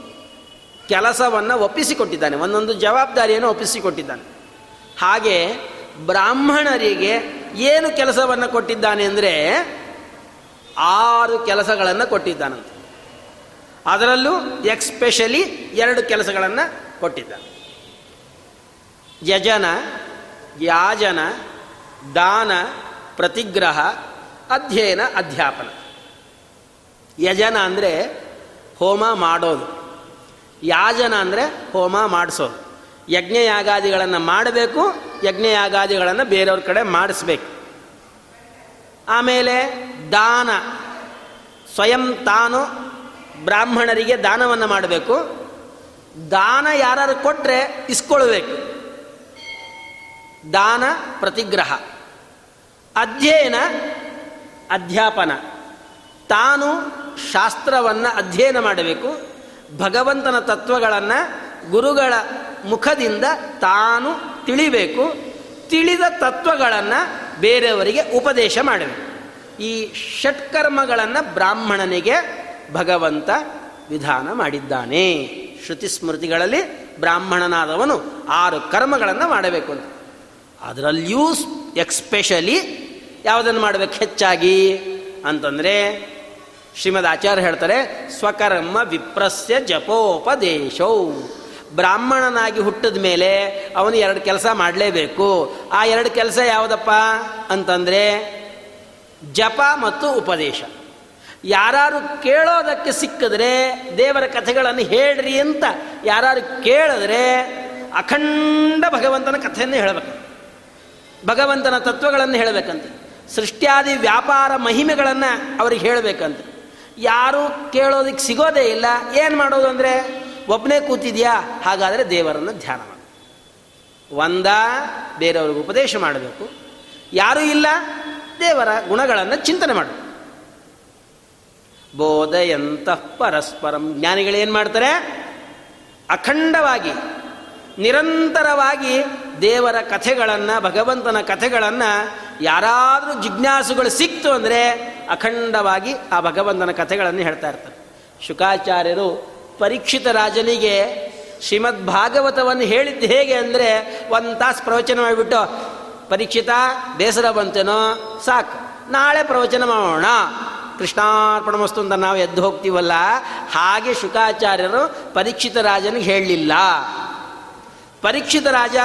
ಕೆಲಸವನ್ನು ಒಪ್ಪಿಸಿಕೊಟ್ಟಿದ್ದಾನೆ, ಒಂದೊಂದು ಜವಾಬ್ದಾರಿಯನ್ನು ಒಪ್ಪಿಸಿಕೊಟ್ಟಿದ್ದಾನೆ. ಹಾಗೆ ಬ್ರಾಹ್ಮಣರಿಗೆ ಏನು ಕೆಲಸವನ್ನು ಕೊಟ್ಟಿದ್ದಾನೆ ಅಂದರೆ ಆರು ಕೆಲಸಗಳನ್ನು ಕೊಟ್ಟಿದ್ದಾನಂತೆ. ಅದರಲ್ಲೂ ಎಕ್ಸ್ಪೆಷಲಿ ಎರಡು ಕೆಲಸಗಳನ್ನು ಕೊಟ್ಟಿದ್ದಾನೆ. ಯಜನ, ಯಾಜನ, ದಾನ, ಪ್ರತಿಗ್ರಹ, ಅಧ್ಯಯನ, ಅಧ್ಯಾಪನ. ಯಜನ ಅಂದರೆ ಹೋಮ ಮಾಡೋದು. ಯಾಜನ ಅಂದರೆ ಹೋಮ ಮಾಡಿಸೋದು. ಯಜ್ಞಯಾಗಾದಿಗಳನ್ನು ಮಾಡಬೇಕು, ಯಜ್ಞಯಾಗಾದಿಗಳನ್ನು ಬೇರೆಯವ್ರ ಕಡೆ ಮಾಡಿಸ್ಬೇಕು. ಆಮೇಲೆ ದಾನ. ಸ್ವಯಂ ತಾನು ಬ್ರಾಹ್ಮಣರಿಗೆ ದಾನವನ್ನು ಮಾಡಬೇಕು. ದಾನ ಯಾರು ಕೊಟ್ಟರೆ ಇಸ್ಕೊಳ್ಬೇಕು. ದಾನ ಪ್ರತಿಗ್ರಹ. ಅಧ್ಯಯನ, ಅಧ್ಯಾಪನ. ತಾನು ಶಾಸ್ತ್ರವನ್ನು ಅಧ್ಯಯನ ಮಾಡಬೇಕು. ಭಗವಂತನ ತತ್ವಗಳನ್ನು ಗುರುಗಳ ಮುಖದಿಂದ ತಾನು ತಿಳಿಬೇಕು, ತಿಳಿದ ತತ್ವಗಳನ್ನು ಬೇರೆಯವರಿಗೆ ಉಪದೇಶ ಮಾಡಬೇಕು ಈ ಷಟ್ಕರ್ಮಗಳನ್ನು ಬ್ರಾಹ್ಮಣನಿಗೆ ಭಗವಂತ ವಿಧಾನ ಮಾಡಿದ್ದಾನೆ. ಶ್ರುತಿ ಸ್ಮೃತಿಗಳಲ್ಲಿ ಬ್ರಾಹ್ಮಣನಾದವನು ಆರು ಕರ್ಮಗಳನ್ನು ಮಾಡಬೇಕು ಅಂತ. ಅದರಲ್ಲಿಯೂ ಎಕ್ಸ್ಪೆಷಲಿ ಯಾವುದನ್ನು ಮಾಡಬೇಕು ಹೆಚ್ಚಾಗಿ ಅಂತಂದರೆ ಶ್ರೀಮದ್ ಆಚಾರ್ಯ ಹೇಳ್ತಾರೆ, ಸ್ವಕರ್ಮ ವಿಪ್ರಸ್ಯ ಜಪೋಪದೇಶೌ. ಬ್ರಾಹ್ಮಣನಾಗಿ ಹುಟ್ಟಿದ ಮೇಲೆ ಅವನು ಎರಡು ಕೆಲಸ ಮಾಡಲೇಬೇಕು. ಆ ಎರಡು ಕೆಲಸ ಯಾವುದಪ್ಪ ಅಂತಂದರೆ, ಜಪ ಮತ್ತು ಉಪದೇಶ. ಯಾರು ಕೇಳೋದಕ್ಕೆ ಸಿಕ್ಕಿದ್ರೆ ದೇವರ ಕಥೆಗಳನ್ನು ಹೇಳ್ರಿ ಅಂತ ಯಾರು ಕೇಳಿದ್ರೆ ಅಖಂಡ ಭಗವಂತನ ಕಥೆಯನ್ನು ಹೇಳಬೇಕು. ಭಗವಂತನ ತತ್ವಗಳನ್ನು ಹೇಳಬೇಕಂತೆ. ಸೃಷ್ಟ್ಯಾದಿ ವ್ಯಾಪಾರ ಮಹಿಮೆಗಳನ್ನು ಅವ್ರಿಗೆ ಹೇಳಬೇಕಂತೆ. ಯಾರು ಕೇಳೋದಕ್ಕೆ ಸಿಗೋದೇ ಇಲ್ಲ. ಏನು ಮಾಡೋದು ಅಂದರೆ ಒಬ್ಬನೇ ಕೂತಿದ್ಯಾ? ಹಾಗಾದರೆ ದೇವರನ್ನು ಧ್ಯಾನ ಮಾಡಿ. ಒಂದ, ಬೇರೆಯವ್ರಿಗೆ ಉಪದೇಶ ಮಾಡಬೇಕು. ಯಾರೂ ಇಲ್ಲ, ದೇವರ ಗುಣಗಳನ್ನು ಚಿಂತನೆ ಮಾಡು. ಎಂತಃ ಪರಸ್ಪರಂ. ಜ್ಞಾನಿಗಳೇನು ಮಾಡ್ತಾರೆ? ಅಖಂಡವಾಗಿ ನಿರಂತರವಾಗಿ ದೇವರ ಕಥೆಗಳನ್ನು, ಭಗವಂತನ ಕಥೆಗಳನ್ನು ಯಾರಾದರೂ ಜಿಜ್ಞಾಸುಗಳು ಸಿಕ್ತು ಅಂದರೆ ಅಖಂಡವಾಗಿ ಆ ಭಗವಂತನ ಕಥೆಗಳನ್ನು ಹೇಳ್ತಾ ಇರ್ತಾರೆ. ಶುಕಾಚಾರ್ಯರು ಪರೀಕ್ಷಿತ ರಾಜನಿಗೆ ಶ್ರೀಮದ್ ಭಾಗವತವನ್ನು ಹೇಳಿದ್ದು ಹೇಗೆ ಅಂದರೆ ಒಂದು ತಾಸು ಪ್ರವಚನ ಮಾಡಿಬಿಟ್ಟು, ಪರೀಕ್ಷಿತ, ಬೇಸರ ಬಂತೇನೋ, ಸಾಕು, ನಾಳೆ ಪ್ರವಚನ ಮಾಡೋಣ. ಕೃಷ್ಣಾರ್ಪಣ ವಸ್ತು ಅಂತ ನಾವು ಎದ್ದು ಹೋಗ್ತೀವಲ್ಲ, ಹಾಗೆ ಶುಕಾಚಾರ್ಯರು ಪರೀಕ್ಷಿತ ರಾಜನಿಗೆ ಹೇಳಲಿಲ್ಲ. ಪರೀಕ್ಷಿತ ರಾಜ,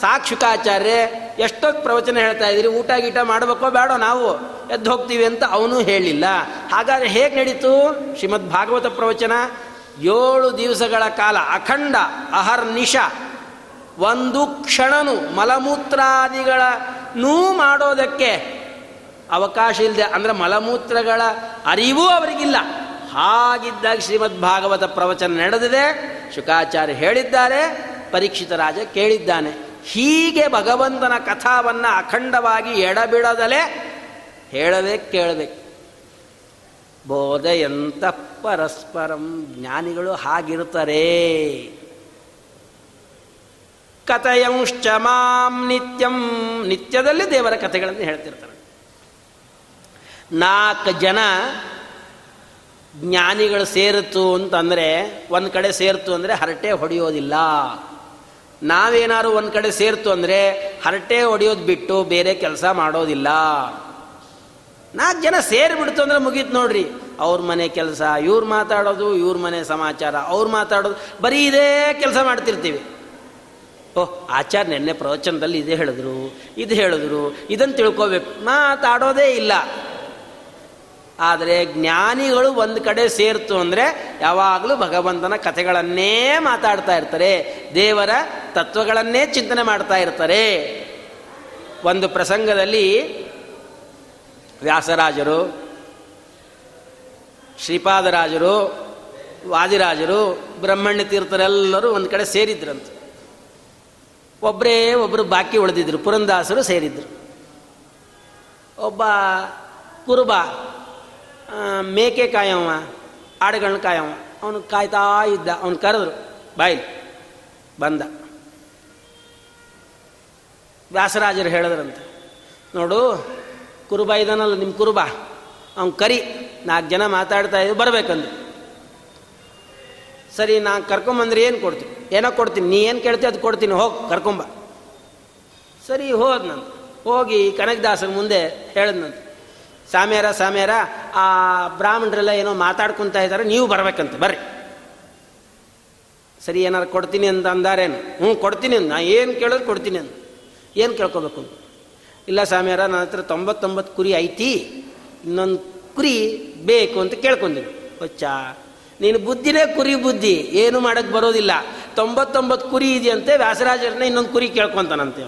ಸಾಕ್ಷುಕಾಚಾರ್ಯ ಎಷ್ಟೊತ್ತು ಪ್ರವಚನ ಹೇಳ್ತಾ ಇದ್ದೀರಿ? ಊಟ ಗೀಟ ಮಾಡಬೇಕೋ ಬೇಡೋ ನಾವು? ಎದ್ದು ಹೋಗ್ತೀವಿ ಅಂತ ಅವನು ಹೇಳಿಲ್ಲ. ಹಾಗಾದರೆ ಹೇಗೆ ನಡೀತು? ಶ್ರೀಮದ್ ಭಾಗವತ ಪ್ರವಚನ, ಏಳು ದಿವಸಗಳ ಕಾಲ, ಅಖಂಡ, ಅಹರ್ನಿಶ, ಒಂದು ಕ್ಷಣನು ಮಲಮೂತ್ರಾದಿಗಳನ್ನೂ ಮಾಡೋದಕ್ಕೆ ಅವಕಾಶ ಇಲ್ಲದೆ ಅಂದರೆ ಮಲಮೂತ್ರಗಳ ಅರಿವೂ ಅವರಿಗಿಲ್ಲ. ಹಾಗಿದ್ದಾಗ ಶ್ರೀಮದ್ ಭಾಗವತ ಪ್ರವಚನ ನಡೆದಿದೆ. ಶುಕಾಚಾರ್ಯ ಹೇಳಿದ್ದಾರೆ. ಪರೀಕ್ಷಿತ ರಾಜ ಕೇಳಿದ್ದಾನೆ, ಹೀಗೆ ಭಗವಂತನ ಕಥಾವನ್ನು ಅಖಂಡವಾಗಿ ಎಡಬಿಡದಲೇ ಹೇಳಬೇಕು ಕೇಳಬೇಕು. ಬೋಧೆಯಂತ ಪರಸ್ಪರಂ ಜ್ಞಾನಿಗಳು ಹಾಗಿರುತ್ತಾರೆ. ಕಥೆಯಂಶ್ಚ ಮಾಂ ನಿತ್ಯಂ, ನಿತ್ಯದಲ್ಲಿ ದೇವರ ಕಥೆಗಳನ್ನು ಹೇಳ್ತಿರ್ತಾರೆ. ನಾಲ್ಕು ಜನ ಜ್ಞಾನಿಗಳು ಸೇರಿತು ಅಂತಂದರೆ, ಒಂದು ಕಡೆ ಸೇರಿತು ಅಂದರೆ ಹರಟೆ ಹೊಡೆಯೋದಿಲ್ಲ. ನಾವೇನಾದ್ರು ಒಂದು ಕಡೆ ಸೇರ್ತು ಅಂದರೆ ಹರಟೆ ಹೊಡೆಯೋದು ಬಿಟ್ಟು ಬೇರೆ ಕೆಲಸ ಮಾಡೋದಿಲ್ಲ. ನಾಲ್ಕು ಜನ ಸೇರಿಬಿಡ್ತು ಅಂದರೆ ಮುಗೀತು ನೋಡ್ರಿ. ಅವ್ರ ಮನೆ ಕೆಲಸ, ಇವ್ರು ಮಾತಾಡೋದು, ಇವ್ರ ಮನೆ ಸಮಾಚಾರ, ಅವ್ರು ಮಾತಾಡೋದು, ಬರೀ ಇದೇ ಕೆಲಸ ಮಾಡ್ತಿರ್ತೀವಿ. ಓಹ್ ಆಚಾರ ನೆನ್ನೆ ಪ್ರವಚನದಲ್ಲಿ ಇದೇ ಹೇಳಿದ್ರು, ಇದು ಹೇಳಿದ್ರು ಇದನ್ನು ತಿಳ್ಕೋಬೇಕು. ಮಾತಾಡೋದೇ ಇಲ್ಲ. ಆದರೆ ಜ್ಞಾನಿಗಳು ಒಂದು ಕಡೆ ಸೇರ್ತು ಅಂದರೆ ಯಾವಾಗಲೂ ಭಗವಂತನ ಕಥೆಗಳನ್ನೇ ಮಾತಾಡ್ತಾ ಇರ್ತಾರೆ, ದೇವರ ತತ್ವಗಳನ್ನೇ ಚಿಂತನೆ ಮಾಡ್ತಾ ಇರ್ತಾರೆ. ಒಂದು ಪ್ರಸಂಗದಲ್ಲಿ ವ್ಯಾಸರಾಜರು, ಶ್ರೀಪಾದರಾಜರು, ವಾದಿರಾಜರು, ಬ್ರಹ್ಮಣ್ಯ ತೀರ್ಥರೆಲ್ಲರೂ ಒಂದು ಕಡೆ ಸೇರಿದ್ರಂತೆ. ಒಬ್ಬರೇ ಒಬ್ಬರು ಬಾಕಿ ಉಳಿದಿದ್ರು, ಪುರಂದಾಸರು ಸೇರಿದ್ರು. ಒಬ್ಬ ಕುರುಬ ಮೇಕೆ ಕಾಯವ ಆಡುಗಳನ್ನ ಕಾಯವ ಅವನು ಕಾಯ್ತಾ ಇದ್ದ, ಅವನು ಕರೆದ್ರು ಬಾಯ್ಲಿ ಬಂದ. ವ್ಯಾಸರಾಜರು ಹೇಳಿದ್ರಂತೆ, ನೋಡು, ಕುರುಬ ಇದಾನಲ್ಲ ನಿಮ್ಮ ಕುರುಬ. ಅವ್ನು ಕರಿ, ನಾಲ್ಕು ಜನ ಮಾತಾಡ್ತಾ ಇದ್ದು ಬರಬೇಕಂದ್ರು. ಸರಿ, ನಾನು ಕರ್ಕೊಂಬಂದ್ರೆ ಏನು ಕೊಡ್ತೀನಿ? ಏನೋ ಕೊಡ್ತೀನಿ, ನೀ ಏನು ಕೇಳ್ತೀಯ ಅದು ಕೊಡ್ತೀನಿ, ಹೋಗಿ, ಕರ್ಕೊಂಬ. ಸರಿ, ಹೋದ್ ನಾನು ಹೋಗಿ ಕನಕದಾಸನ ಮುಂದೆ ಹೇಳಿದ್ನಂತೆ. ಸಾಮ್ಯಾರ ಸಾಮ್ಯಾರ ಆ ಬ್ರಾಹ್ಮಣರೆಲ್ಲ ಏನೋ ಮಾತಾಡ್ಕೊತಾ ಇದ್ದಾರೆ, ನೀವು ಬರ್ಬೇಕಂತ, ಬರ್ರಿ. ಸರಿ, ಏನಾರು ಕೊಡ್ತೀನಿ ಅಂತ ಅಂದಾರೇನು? ಹ್ಞೂ, ಕೊಡ್ತೀನಿ ಅಂತ ನಾ ಏನು ಕೇಳೋದು ಕೊಡ್ತೀನಿ ಅಂತ ಏನು ಕೇಳ್ಕೊಬೇಕು ಇಲ್ಲ ಸಾಮ್ಯಾರ ನನ್ನ ಹತ್ರ ತೊಂಬತ್ತೊಂಬತ್ತು ಕುರಿ ಐತಿ, ಇನ್ನೊಂದು ಕುರಿ ಬೇಕು ಅಂತ ಕೇಳ್ಕೊಂತೀನಿ ಹೊಚ್ಚ, ನೀನು ಬುದ್ಧಿನೇ ಕುರಿ ಬುದ್ಧಿ, ಏನು ಮಾಡೋಕ್ಕೆ ಬರೋದಿಲ್ಲ. ತೊಂಬತ್ತೊಂಬತ್ತು ಕುರಿ ಇದೆಯಂತೆ, ವ್ಯಾಸರಾಜರನ್ನ ಇನ್ನೊಂದು ಕುರಿ ಕೇಳ್ಕೊತಾನಂತೆ.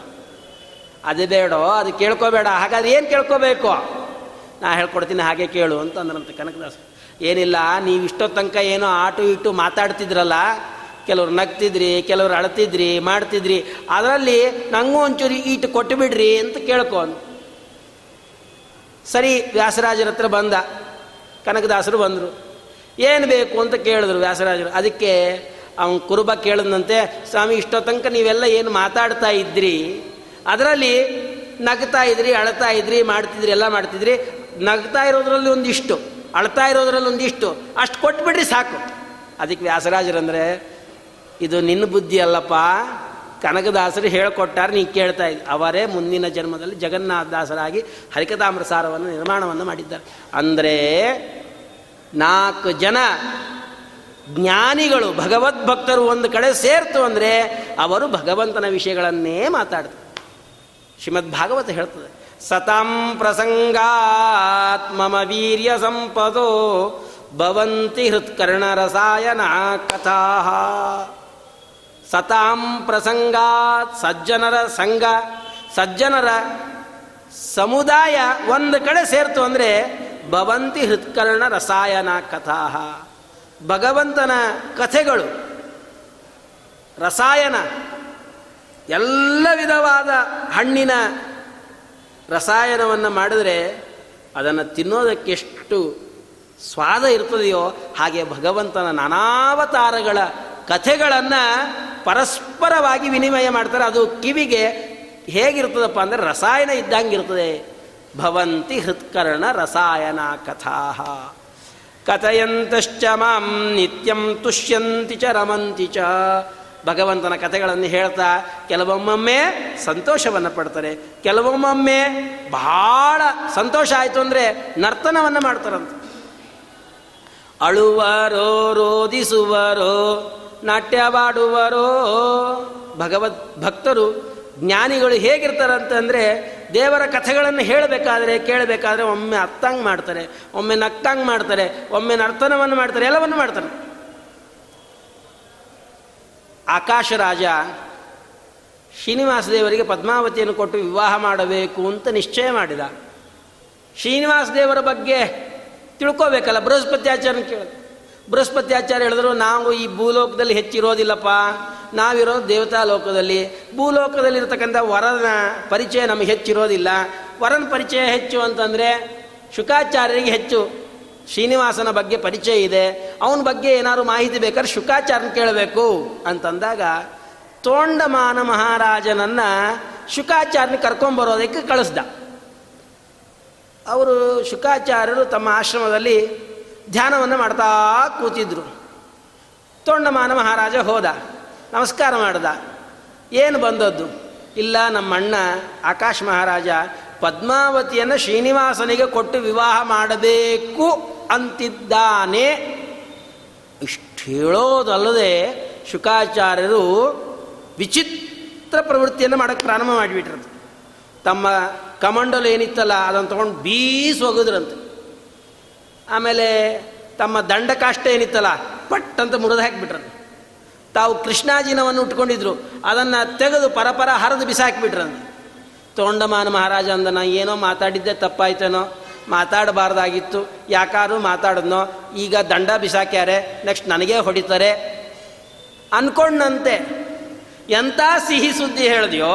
ಅದು ಬೇಡೋ, ಅದು ಕೇಳ್ಕೋಬೇಡ. ಹಾಗಾದ್ರೆ ಏನು ಕೇಳ್ಕೋಬೇಕು? ನಾ ಹೇಳ್ಕೊಡ್ತೀನಿ ಹಾಗೆ ಕೇಳು ಅಂತ ಅಂದ್ರಂತೆ ಕನಕದಾಸ. ಏನಿಲ್ಲ, ನೀವು ಇಷ್ಟೋ ತನಕ ಏನೋ ಆಟು ಇಟ್ಟು ಮಾತಾಡ್ತಿದ್ರಲ್ಲ, ಕೆಲವ್ರು ನಗ್ತಿದ್ರಿ, ಕೆಲವ್ರು ಅಳ್ತಿದ್ರಿ, ಮಾಡ್ತಿದ್ರಿ, ಅದರಲ್ಲಿ ನಂಗೂ ಒಂಚೂರು ಈಟು ಕೊಟ್ಟು ಬಿಡ್ರಿ ಅಂತ ಕೇಳ್ಕೊ ಸರಿ, ವ್ಯಾಸರಾಜರ ಹತ್ರ ಬಂದ. ಕನಕದಾಸರು ಬಂದರು. ಏನು ಬೇಕು ಅಂತ ಕೇಳಿದ್ರು ವ್ಯಾಸರಾಜರು. ಅದಕ್ಕೆ ಅವನು ಕುರುಬ ಕೇಳಿದಂತೆ ಸ್ವಾಮಿ ಇಷ್ಟೋ ತನಕ ನೀವೆಲ್ಲ ಏನು ಮಾತಾಡ್ತಾ ಇದ್ರಿ? ಅದರಲ್ಲಿ ನಗ್ತಾ ಇದ್ರಿ, ಅಳ್ತಾ ಇದ್ರಿ, ಮಾಡ್ತಿದ್ರಿ, ಎಲ್ಲ ಮಾಡ್ತಿದ್ರಿ. ನಗ್ತಾ ಇರೋದ್ರಲ್ಲಿ ಒಂದಿಷ್ಟು, ಅಳ್ತಾ ಇರೋದ್ರಲ್ಲಿ ಒಂದಿಷ್ಟು, ಅಷ್ಟು ಕೊಟ್ಬಿಡ್ರಿ ಸಾಕು. ಅದಕ್ಕೆ ವ್ಯಾಸರಾಜರಂದ್ರೆ, ಇದು ನಿನ್ನ ಬುದ್ಧಿ ಅಲ್ಲಪ್ಪ, ಕನಕದಾಸರು ಹೇಳಿಕೊಟ್ಟಾರೆ ನೀ ಕೇಳ್ತಾ ಇದ್ದ. ಅವರೇ ಮುಂದಿನ ಜನ್ಮದಲ್ಲಿ ಜಗನ್ನಾಥದಾಸರಾಗಿ ಹರಿಕತಾಮ್ರ ಸಾರವನ್ನು ನಿರ್ಮಾಣವನ್ನು ಮಾಡಿದ್ದಾರೆ. ಅಂದರೆ, ನಾಲ್ಕು ಜನ ಜ್ಞಾನಿಗಳು, ಭಗವದ್ಭಕ್ತರು ಒಂದು ಕಡೆ ಸೇರ್ತು ಅಂದರೆ, ಅವರು ಭಗವಂತನ ವಿಷಯಗಳನ್ನೇ ಮಾತಾಡ್ತಾರೆ. ಶ್ರೀಮದ್ ಭಾಗವತ ಹೇಳ್ತದೆ. ಸತಾಂ ಪ್ರಸಂಗಾತ್ ಮಮ ವೀರ್ಯ ಸಂಪದೋ ಭವಂತಿ ಹೃತ್ಕರ್ಣ ರಸಾಯನ ಕಥಾ ಸತಾಂ ಪ್ರಸಂಗಾತ್ ಸಜ್ಜನರ ಸಂಘ, ಸಜ್ಜನರ ಸಮುದಾಯ ಒಂದು ಕಡೆ ಸೇರ್ತು ಅಂದರೆ ಭವಂತಿ ಹೃತ್ಕರ್ಣ ರಸಾಯನ ಕಥಾ ಭಗವಂತನ ಕಥೆಗಳು, ರಸಾಯನ, ಎಲ್ಲ ವಿಧವಾದ ಹಣ್ಣಿನ ರಸಾಯನವನ್ನು ಮಾಡಿದ್ರೆ ಅದನ್ನು ತಿನ್ನೋದಕ್ಕೆ ಎಷ್ಟು ಸ್ವಾದ ಇರ್ತದೆಯೋ ಹಾಗೆ ಭಗವಂತನ ನಾನಾವತಾರಗಳ ಕಥೆಗಳನ್ನು ಪರಸ್ಪರವಾಗಿ ವಿನಿಮಯ ಮಾಡ್ತಾರೆ. ಅದು ಕಿವಿಗೆ ಹೇಗಿರ್ತದಪ್ಪ ಅಂದರೆ ರಸಾಯನ ಇದ್ದಂಗಿರ್ತದೆ. ಭವಂತಿ ಹೃತ್ಕರ್ಣ ರಸಾಯನ ಕಥಾ ಕಥೆಯಂತಶ್ಚ ಮಾಂ ನಿತ್ಯಂ ತುಷ್ಯಂತಿ ಚ ರಮಂತಿ ಚ. ಭಗವಂತನ ಕಥೆಗಳನ್ನು ಹೇಳ್ತಾ ಕೆಲವೊಮ್ಮೊಮ್ಮೆ ಸಂತೋಷವನ್ನು ಪಡ್ತಾರೆ, ಕೆಲವೊಮ್ಮೊಮ್ಮೆ ಬಹಳ ಸಂತೋಷ ಆಯಿತು ಅಂದರೆ ನರ್ತನವನ್ನು ಮಾಡ್ತಾರಂತ. ಅಳುವರೋ ರೋಧಿಸುವರೋ ನಾಟ್ಯವಾಡುವರೋ, ಭಗವದ್ ಭಕ್ತರು, ಜ್ಞಾನಿಗಳು ಹೇಗಿರ್ತಾರಂತಂದರೆ ದೇವರ ಕಥೆಗಳನ್ನು ಹೇಳಬೇಕಾದ್ರೆ, ಕೇಳಬೇಕಾದ್ರೆ ಒಮ್ಮೆ ಅತ್ತಂಗೆ ಮಾಡ್ತಾರೆ, ಒಮ್ಮೆ ನಕ್ಕಂಗೆ ಮಾಡ್ತಾರೆ, ಒಮ್ಮೆ ನರ್ತನವನ್ನು ಮಾಡ್ತಾರೆ, ಎಲ್ಲವನ್ನು ಮಾಡ್ತಾರೆ. ಆಕಾಶ ರಾಜ ಶ್ರೀನಿವಾಸ ದೇವರಿಗೆ ಪದ್ಮಾವತಿಯನ್ನು ಕೊಟ್ಟು ವಿವಾಹ ಮಾಡಬೇಕು ಅಂತ ನಿಶ್ಚಯ ಮಾಡಿದ. ಶ್ರೀನಿವಾಸ ದೇವರ ಬಗ್ಗೆ ತಿಳ್ಕೋಬೇಕಲ್ಲ ಕೇಳಿದ್ರು ಬೃಹಸ್ಪತಿ ಆಚಾರ್ಯ ಹೇಳಿದ್ರು, ನಾವು ಈ ಭೂಲೋಕದಲ್ಲಿ ಹೆಚ್ಚಿರೋದಿಲ್ಲಪ್ಪ. ನಾವಿರೋದು ದೇವತಾ ಲೋಕದಲ್ಲಿ ಭೂಲೋಕದಲ್ಲಿರ್ತಕ್ಕಂಥ ವರನ ಪರಿಚಯ ನಮಗೆ ಹೆಚ್ಚಿರೋದಿಲ್ಲ. ವರನ ಪರಿಚಯ ಹೆಚ್ಚು ಅಂತಂದರೆ ಶುಕಾಚಾರ್ಯರಿಗೆ ಹೆಚ್ಚು. ಶ್ರೀನಿವಾಸನ ಬಗ್ಗೆ ಪರಿಚಯ ಇದೆ. ಅವನ ಬಗ್ಗೆ ಏನಾದ್ರು ಮಾಹಿತಿ ಬೇಕಾದ್ರೆ ಶುಕಾಚಾರ್ಯನ ಕೇಳಬೇಕು ಅಂತಂದಾಗ, ತೋಂಡಮಾನ ಮಹಾರಾಜನನ್ನ ಶುಕಾಚಾರ್ಯನ ಕರ್ಕೊಂಬರೋದಕ್ಕೆ ಕಳಿಸ್ದ. ಅವರು ಶುಕಾಚಾರ್ಯರು ತಮ್ಮ ಆಶ್ರಮದಲ್ಲಿ ಧ್ಯಾನವನ್ನು ಮಾಡ್ತಾ ಕೂತಿದ್ರು. ತೋಂಡಮಾನ ಮಹಾರಾಜ ಹೋದ, ನಮಸ್ಕಾರ ಮಾಡ್ದ. ಏನು ಬಂದದ್ದು? ಇಲ್ಲ ನಮ್ಮ ಅಣ್ಣ ಆಕಾಶ್ ಮಹಾರಾಜ ಪದ್ಮಾವತಿಯನ್ನು ಶ್ರೀನಿವಾಸನಿಗೆ ಕೊಟ್ಟು ವಿವಾಹ ಮಾಡಬೇಕು ಅಂತಿದ್ದಾನೆ. ಇಷ್ಟು ಹೇಳೋದಲ್ಲದೆ ಶುಕಾಚಾರ್ಯರು ವಿಚಿತ್ರ ಪ್ರವೃತ್ತಿಯನ್ನು ಮಾಡೋಕ್ಕೆ ಪ್ರಾರಂಭ ಮಾಡಿಬಿಟ್ರಂತೆ. ತಮ್ಮ ಕಮಂಡಲು ಏನಿತ್ತಲ್ಲ, ಅದನ್ನು ತೊಗೊಂಡು ಬೀಸ್ ಒಗದ್ರಂತೆ. ಆಮೇಲೆ ತಮ್ಮ ದಂಡಕಾಷ್ಟ ಏನಿತ್ತಲ್ಲ ಪಟ್ ಅಂತ ಮುರಿದು ಹಾಕಿಬಿಟ್ರಂತೆ. ತಾವು ಕೃಷ್ಣಾಜಿನವನ್ನು ಉಟ್ಕೊಂಡಿದ್ರು, ಅದನ್ನು ತೆಗೆದು ಪರಪರ ಹರಿದು ಬಿಸಾಕಿಬಿಟ್ರಂತೆ. ತೋಂಡಮಾನ ಮಹಾರಾಜ ನಾ ಏನೋ ಮಾತಾಡಿದ್ದೆ ತಪ್ಪಾಯ್ತೇನೋ, ಮಾತಾಡಬಾರ್ದಾಗಿತ್ತು, ಯಾಕಾದ್ರೂ ಮಾತಾಡಿದ್ನೋ, ಈಗ ದಂಡ ಬಿಸಾಕ್ಯಾರೆ ನೆಕ್ಸ್ಟ್ ನನಗೇ ಹೊಡಿತಾರೆ. ಅನ್ಕೊಂಡಂತೆ ಎಂಥ ಸಿಹಿ ಸುದ್ದಿ ಹೇಳಿದ್ಯೋ,